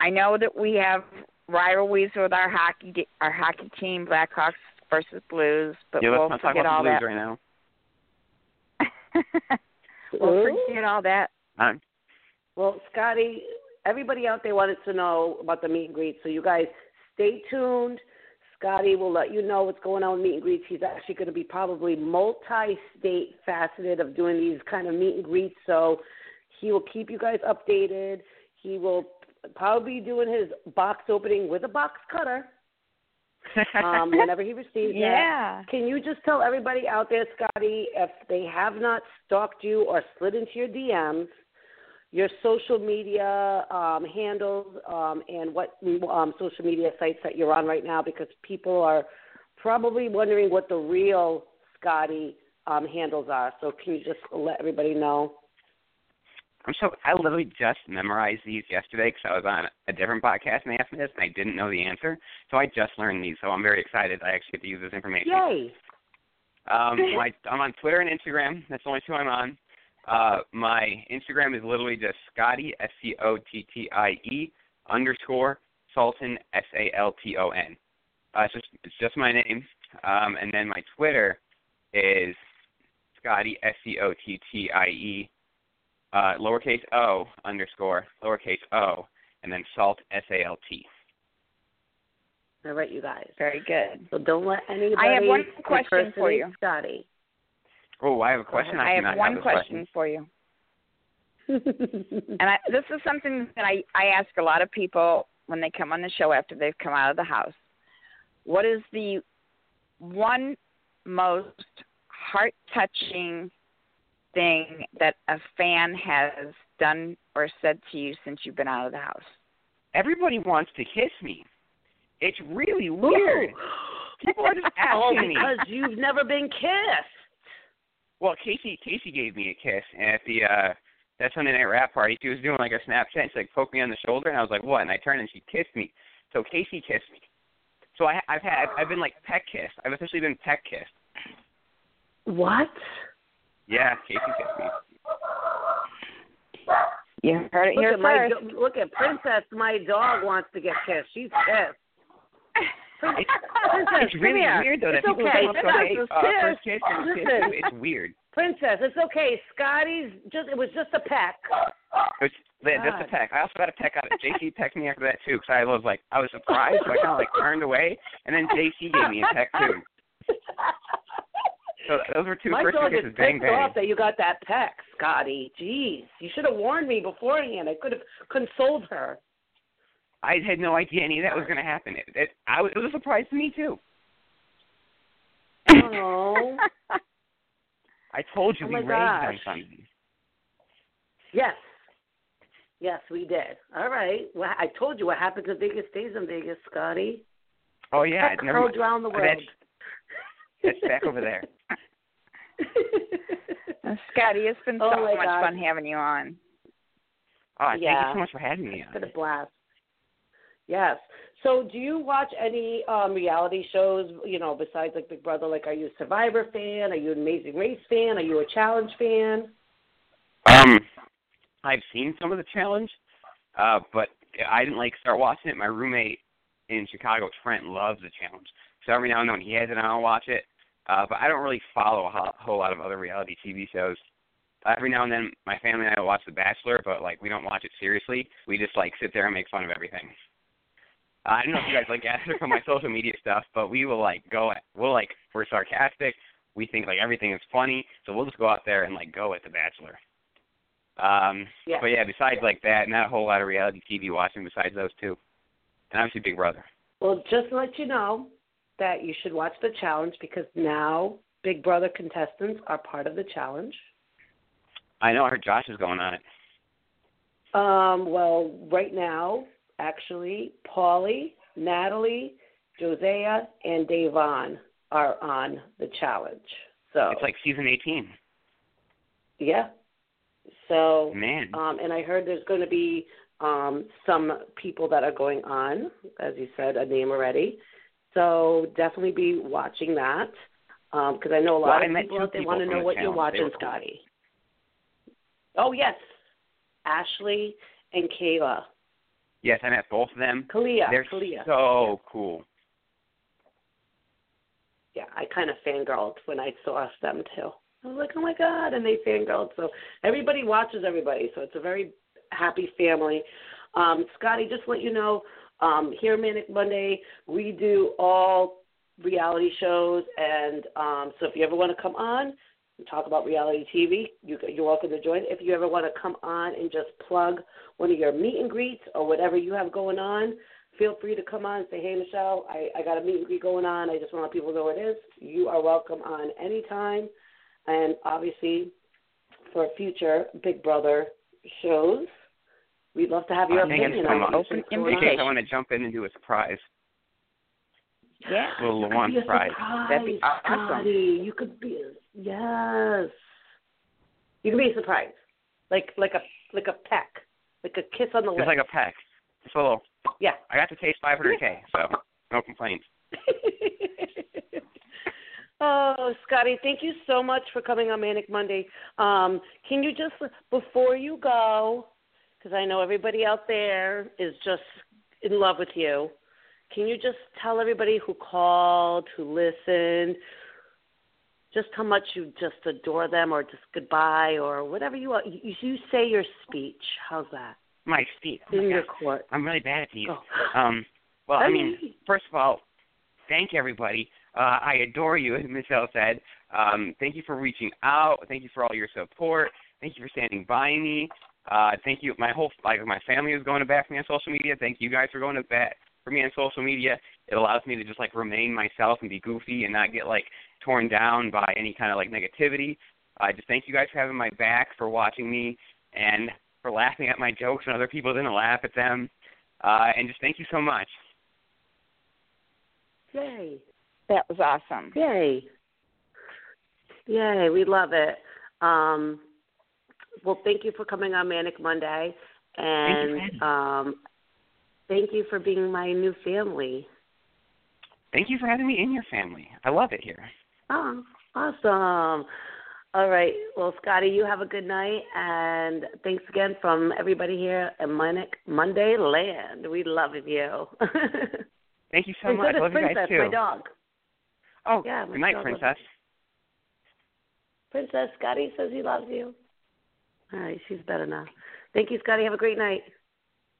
I know that we have rivalries with our hockey de- our hockey team, Blackhawks versus Blues, but yeah, we'll let's not talk forget about all the Blues that. right now. we'll Ooh. forget all that. Well, Scottie, everybody out there wanted to know about the meet and greet, so you guys stay tuned. Scottie will let you know what's going on with meet and greets. He's actually going to be probably multi-state faceted of doing these kind of meet and greets, so he will keep you guys updated. He will probably be doing his box opening with a box cutter um, whenever he receives that. yeah. Can you just tell everybody out there, Scottie, if they have not stalked you or slid into your DMs, your social media um, handles um, and what um, social media sites that you're on right now, because people are probably wondering what the real Scottie um, handles are. So can you just let everybody know? I'm so I literally just memorized these yesterday because I was on a different podcast and they asked me this and I didn't know the answer, so I just learned these. So I'm very excited. I actually get to use this information. Yay! Um, my, I'm on Twitter and Instagram. That's the only two I'm on. Uh, my Instagram is literally just Scottie S C O T T I E underscore Salton S A L T O N. Uh, it's just it's just my name. Um, and then my Twitter is Scottie S C O T T I E uh, lowercase o underscore lowercase o and then Salt S A L T. All right, you guys. Very good. So don't let anybody I have one question for impersonate you. Scottie. Oh, I have a question. I do have not one a question for you. And I, this is something that I, I ask a lot of people when they come on the show after they've come out of the house. What is the one most heart touching thing that a fan has done or said to you since you've been out of the house? Everybody wants to kiss me. It's really weird. People are just oh, asking me. because you've never been kissed. Well, Kaycee Kaycee gave me a kiss at the uh that Sunday night rap party. She was doing like a Snapchat. She like poked me on the shoulder, and I was like, "What?" And I turned and she kissed me. So Kaycee kissed me. So I, I've had I've been like peck kissed. I've officially been peck kissed. What? Yeah, Kaycee kissed me. You heard it Look here at my first. do- look at Princess. My dog wants to get kissed. She's pissed. Prin- It's, Princess, it's really here. weird though that it's people okay. come up and go, "Hey, uh, first kiss, kiss. first kiss." Listen, It's weird. Princess, it's okay. Scottie's just it was just a peck. It's that, just a God. peck. I also got a peck out of JC pecked me after that too, because I was like I was surprised, so I kind of like turned away, and then JC gave me a peck too. So those were two My first dog is kisses, bang off that you got that peck, Scottie. Jeez, you should have warned me beforehand. I could have consoled her. I had no idea any of that was going to happen. It, it, I was, it was a surprise to me too. Oh. I told you Oh we raised on. Sunday. Yes. Yes, we did. All right. Well, I told you what happens in Vegas stays in Vegas, Scottie. Oh yeah, never curled around the world. That's back over there. Uh, Scottie, it's been Oh so much gosh. fun having you on. Oh, thank you so much for having me. It's been a blast. Yes. So, do you watch any um reality shows? You know, besides like Big Brother? Like, are you a Survivor fan? Are you an Amazing Race fan? Are you a Challenge fan? Um, I've seen some of the challenge, uh, but I didn't like start watching it. My roommate in Chicago, Trent, loves the challenge, so every now and then when he has it, and I'll watch it. Uh, but I don't really follow a ho- whole lot of other reality TV shows. Every now and then, my family and I will watch The Bachelor, but like we don't watch it seriously. We just like sit there and make fun of everything. Uh, I don't know if you guys like gather from my social media stuff, but we will like go at we'll like we're sarcastic. We think like everything is funny, so we'll just go out there and like go at The Bachelor. Um, Yeah. but yeah, besides like that, not a whole lot of reality TV watching besides those two, and obviously Big Brother. Well, just to let you know that you should watch the challenge because now Big Brother contestants are part of the challenge. I know I heard Josh is going on it. Um, well, right now, actually, Paulie, Natalie, Jozea, and Da'Vonne are on the challenge. So It's like season 18. yeah. So Man, um, and I heard there's going to be um, some people that are going on, as you said, a name already. So definitely be watching that because I know a lot I of people out there want to know what you're watching, cool. Scottie. Oh yes, Ashley and Kailah, yes, I met both of them. Kailah, They're Kailah. so cool. yeah, I kind of fangirled when I saw them too. I was like, oh my god, and they fangirled. So everybody watches everybody. So it's a very happy family. Um, Scottie, just let you know, um, here Manic Monday, we do all reality shows, and um, so if you ever want to come on and talk about reality TV, you, you're welcome to join. If you ever want to come on and just plug one of your meet and greets or whatever you have going on, feel free to come on and say, hey, Michelle, I, I got a meet and greet going on. I just want to let people know it is. You are welcome on anytime. And obviously, for future Big Brother shows, we'd love to have your I it's opinion on up. Open going In case I want to jump in and do a surprise, Yeah. a little one surprise. That'd be awesome. Scottie. You could be yes. You could be a surprise, like like a like a peck, like a kiss on the lips. like a peck. Just a little. yeah. I got to taste 500k, so no complaints. oh, Scottie, thank you so much for coming on Manic Monday. Um, can you just before you go, because I know everybody out there is just in love with you. Can you just tell everybody who called, who listened, just how much you just adore them, or just goodbye, or whatever you want? You, you say your speech. How's that? My speech. Oh my In your gosh. court. I'm really bad at these. Go. Um, well, I mean, first of all, thank everybody. Uh, I adore you, as Michelle said. Um, thank you for reaching out. Thank you for all your support. Thank you for standing by me. Uh, thank you. My whole like my family is going to bat for me on social media. Thank you guys for going to bat for me on social media. It allows me to just like remain myself and be goofy and not get like torn down by any kind of like negativity. Uh, just thank you guys for having my back, for watching me, and for laughing at my jokes when other people didn't laugh at them. Uh, and just thank you so much. Yay. That was awesome. Yay. Yay, we love it. Um, well, thank you for coming on Manic Monday. And Thank you, um, thank you for being my new family. Thank you for having me in your family. I love it here. Oh, awesome. All right. Well, Scottie, you have a good night. And thanks again from everybody here at Manic Monday Land. We love you. Thank you so and much. so love you guys too. my dog. Oh, Yeah, my good night, dog Princess. Princess Scottie says he loves you. All right, she's better now. Thank you, Scottie. Have a great night.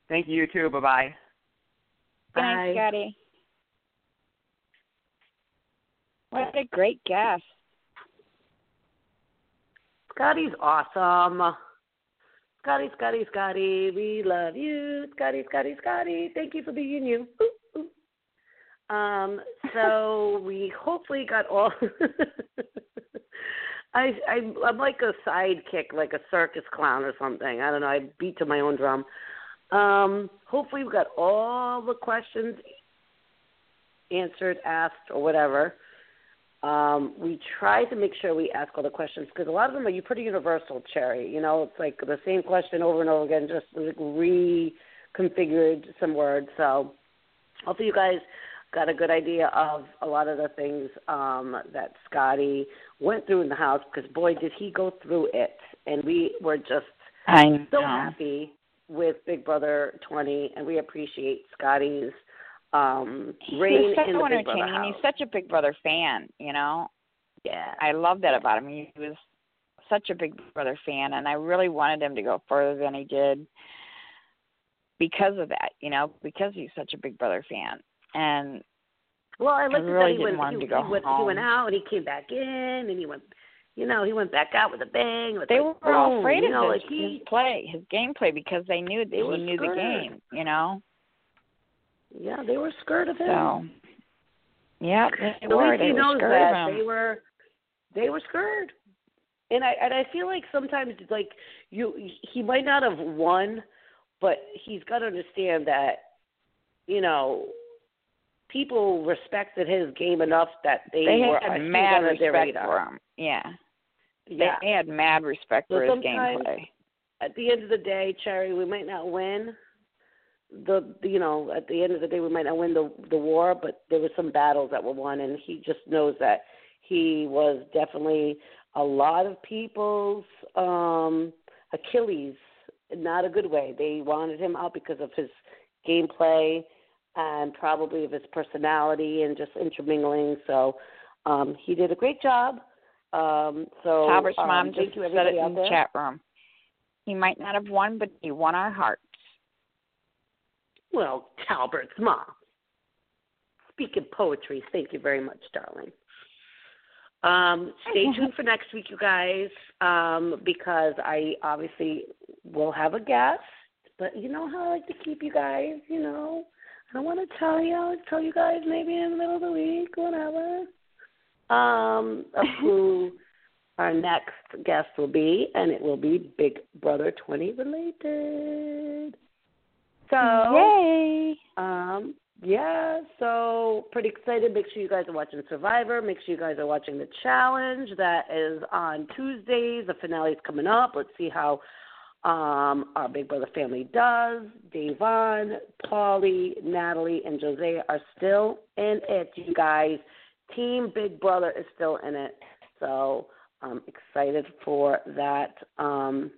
Thank you you too. Bye bye. Good night, Scottie. What a great guest. Scottie's awesome. Scottie, Scottie, Scottie, we love you. Scottie, Scottie, Scottie, thank you for being you. Ooh, ooh. Um, so we hopefully got all. I, I I'm like a sidekick, like a circus clown or something. I don't know. I beat to my own drum. Um, hopefully we've got all the questions answered, asked, or whatever. Um, we try to make sure we ask all the questions because a lot of them are pretty universal, Cherry. You know, it's like the same question over and over again, just like reconfigured some words. So hopefully you guys got a good idea of a lot of the things um, that Scottie went through in the house because boy did he go through it, and we were just I know. so happy with Big Brother 20, and we appreciate Scottie's um, reign he's so in the Big Brother house. he's such a Big Brother fan. You know, Yeah. I love that about him. He was such a Big Brother fan, and I really wanted him to go further than he did because of that. You know, because he's such a Big Brother fan, and Well, I liked it really that he went, he, he, went, he went out and he came back in and he went, you know, he went back out with a bang. With they like, were all boom, afraid you of know, his, like he, his play, his gameplay, because they knew that They he knew the game. You know, yeah, they were scared of him. so yeah, they At were. They he were knows scared that of him. they were, they were scared. And I and I feel like sometimes like you he might not have won, but he's got to understand that, you know, people respected his game enough that they, they were had mad respect for him. Yeah, Yeah. they had mad respect So for his gameplay. at the end of the day, Cherry, we might not win the you know at the end of the day we might not win the the war, but there were some battles that were won, and he just knows that he was definitely a lot of people's um Achilles, not a good way. They wanted him out because of his gameplay and probably of his personality and just intermingling. So um he did a great job. Um so Talbert's um, mom thank just you said everybody it in the there. chat room. He might not have won, but he won our hearts. Well, Talbert's mom. Speaking poetry, thank you very much, darling. Um, stay tuned for next week, you guys, um, because I obviously will have a guest. But you know how I like to keep you guys, you know. I don't want to tell you. I'll tell you guys maybe in the middle of the week, whatever. Um, of who our next guest will be, and it will be Big Brother 20 related. So, Yay! um, yeah, so pretty excited. Make sure you guys are watching Survivor. Make sure you guys are watching the challenge that is on Tuesdays. The finale is coming up. Let's see how um, our Big Brother family does. Da'Vonne, Paulie, Natalie, and Jozea are still in it, you guys. Team Big Brother is still in it. So I'm excited for that. Um,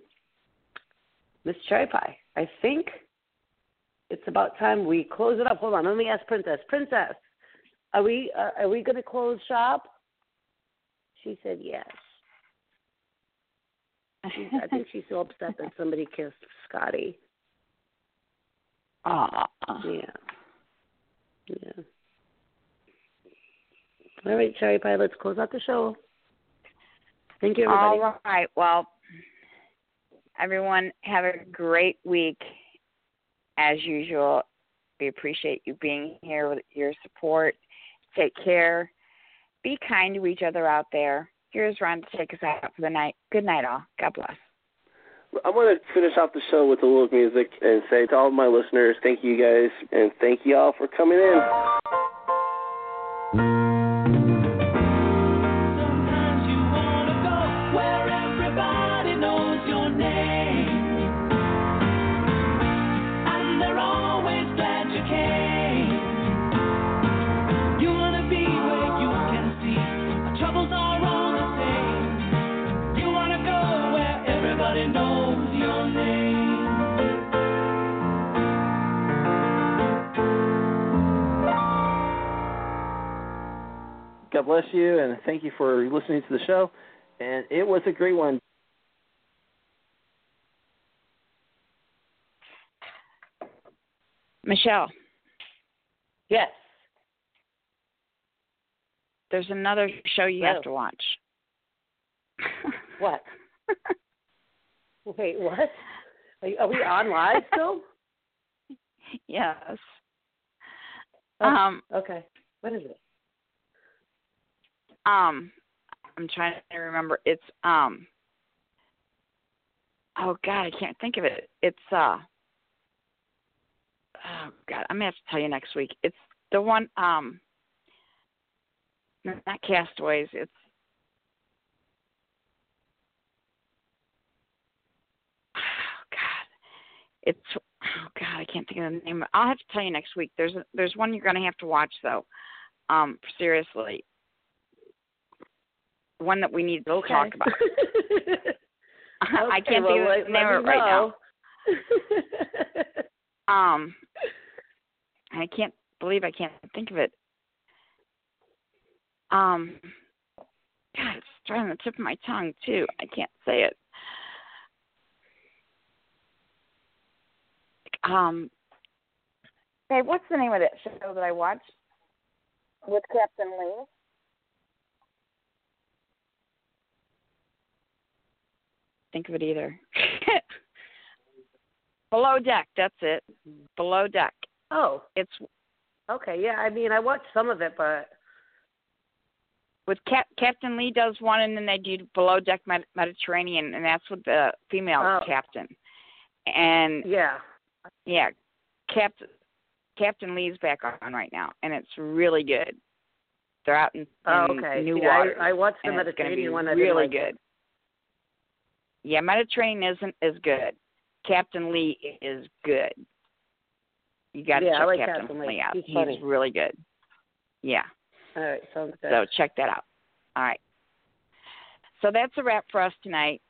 Miss Cherry Pie, I think it's about time we close it up. Hold on, let me ask Princess. Princess, are we uh, are we going to close shop? She said yes. She's, I think she's so upset that somebody kissed Scottie. Aw. Yeah. Yeah. All right, Cherry Pie, let's close out the show. Thank you, everybody. All right. Well, everyone, have a great week. As usual, we appreciate you being here with your support. Take care. Be kind to each other out there. Here's Ron to take us out for the night. Good night, all. God bless. I'm going to finish off the show with a little music and say to all of my listeners, thank you guys, and thank you all for coming in. God bless you, and thank you for listening to the show. And it was a great one. Michelle, Yes. there's another show you Hello. have to watch. What? Wait, what? Are, you, are we on live still? yes. Oh, Um, okay. What is it? Um, I'm trying to remember. It's um. Oh God, I can't think of it. It's uh. Oh God, I'm gonna have to tell you next week. It's the one um. Not Castaways. It's oh God. It's oh God, I can't think of the name. I'll have to tell you next week. There's a, there's one you're gonna have to watch though. Um, seriously, one that we need to Okay. talk about. I can't well, think of the name of it right now. Um, I can't believe I can't think of it. Um, God, it's right on the tip of my tongue too. I can't say it. Um, hey, what's the name of that show that I watched with Captain Lee? Think of it either. Below Deck. That's it. Below Deck. oh, It's okay. Yeah, I mean, I watched some of it, but with Cap- Captain Lee does one, and then they do Below Deck Med- Mediterranean, and that's with the female Oh. captain. And yeah. yeah, Captain Captain Lee's back on right now, and it's really good. They're out in, Oh, okay. New Waters, I, I watched the and it's gonna Mediterranean one. I really like it. Yeah, Mediterranean isn't as good. Captain Lee is good. You got to Yeah, check like Captain, Captain Lee. Lee out. He's funny. really good. Yeah. All right, sounds good. So check that out. All right. So that's a wrap for us tonight.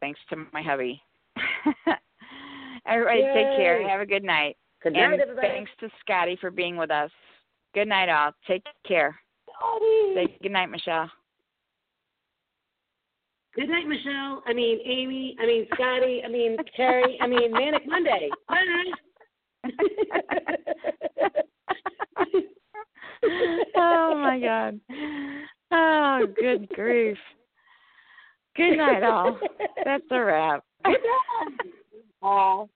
Thanks to my hubby. Everybody take care. Yay. Have a good night. Good night, and everybody. thanks to Scottie for being with us. Good night, all. Take care. Say good night, Michelle. Good night, Michelle. I mean, Amy. I mean, Scottie. I mean, Terry. I mean, Manic Monday. Bye. oh my God. Oh, good grief. Good night, all. That's a wrap. Good night.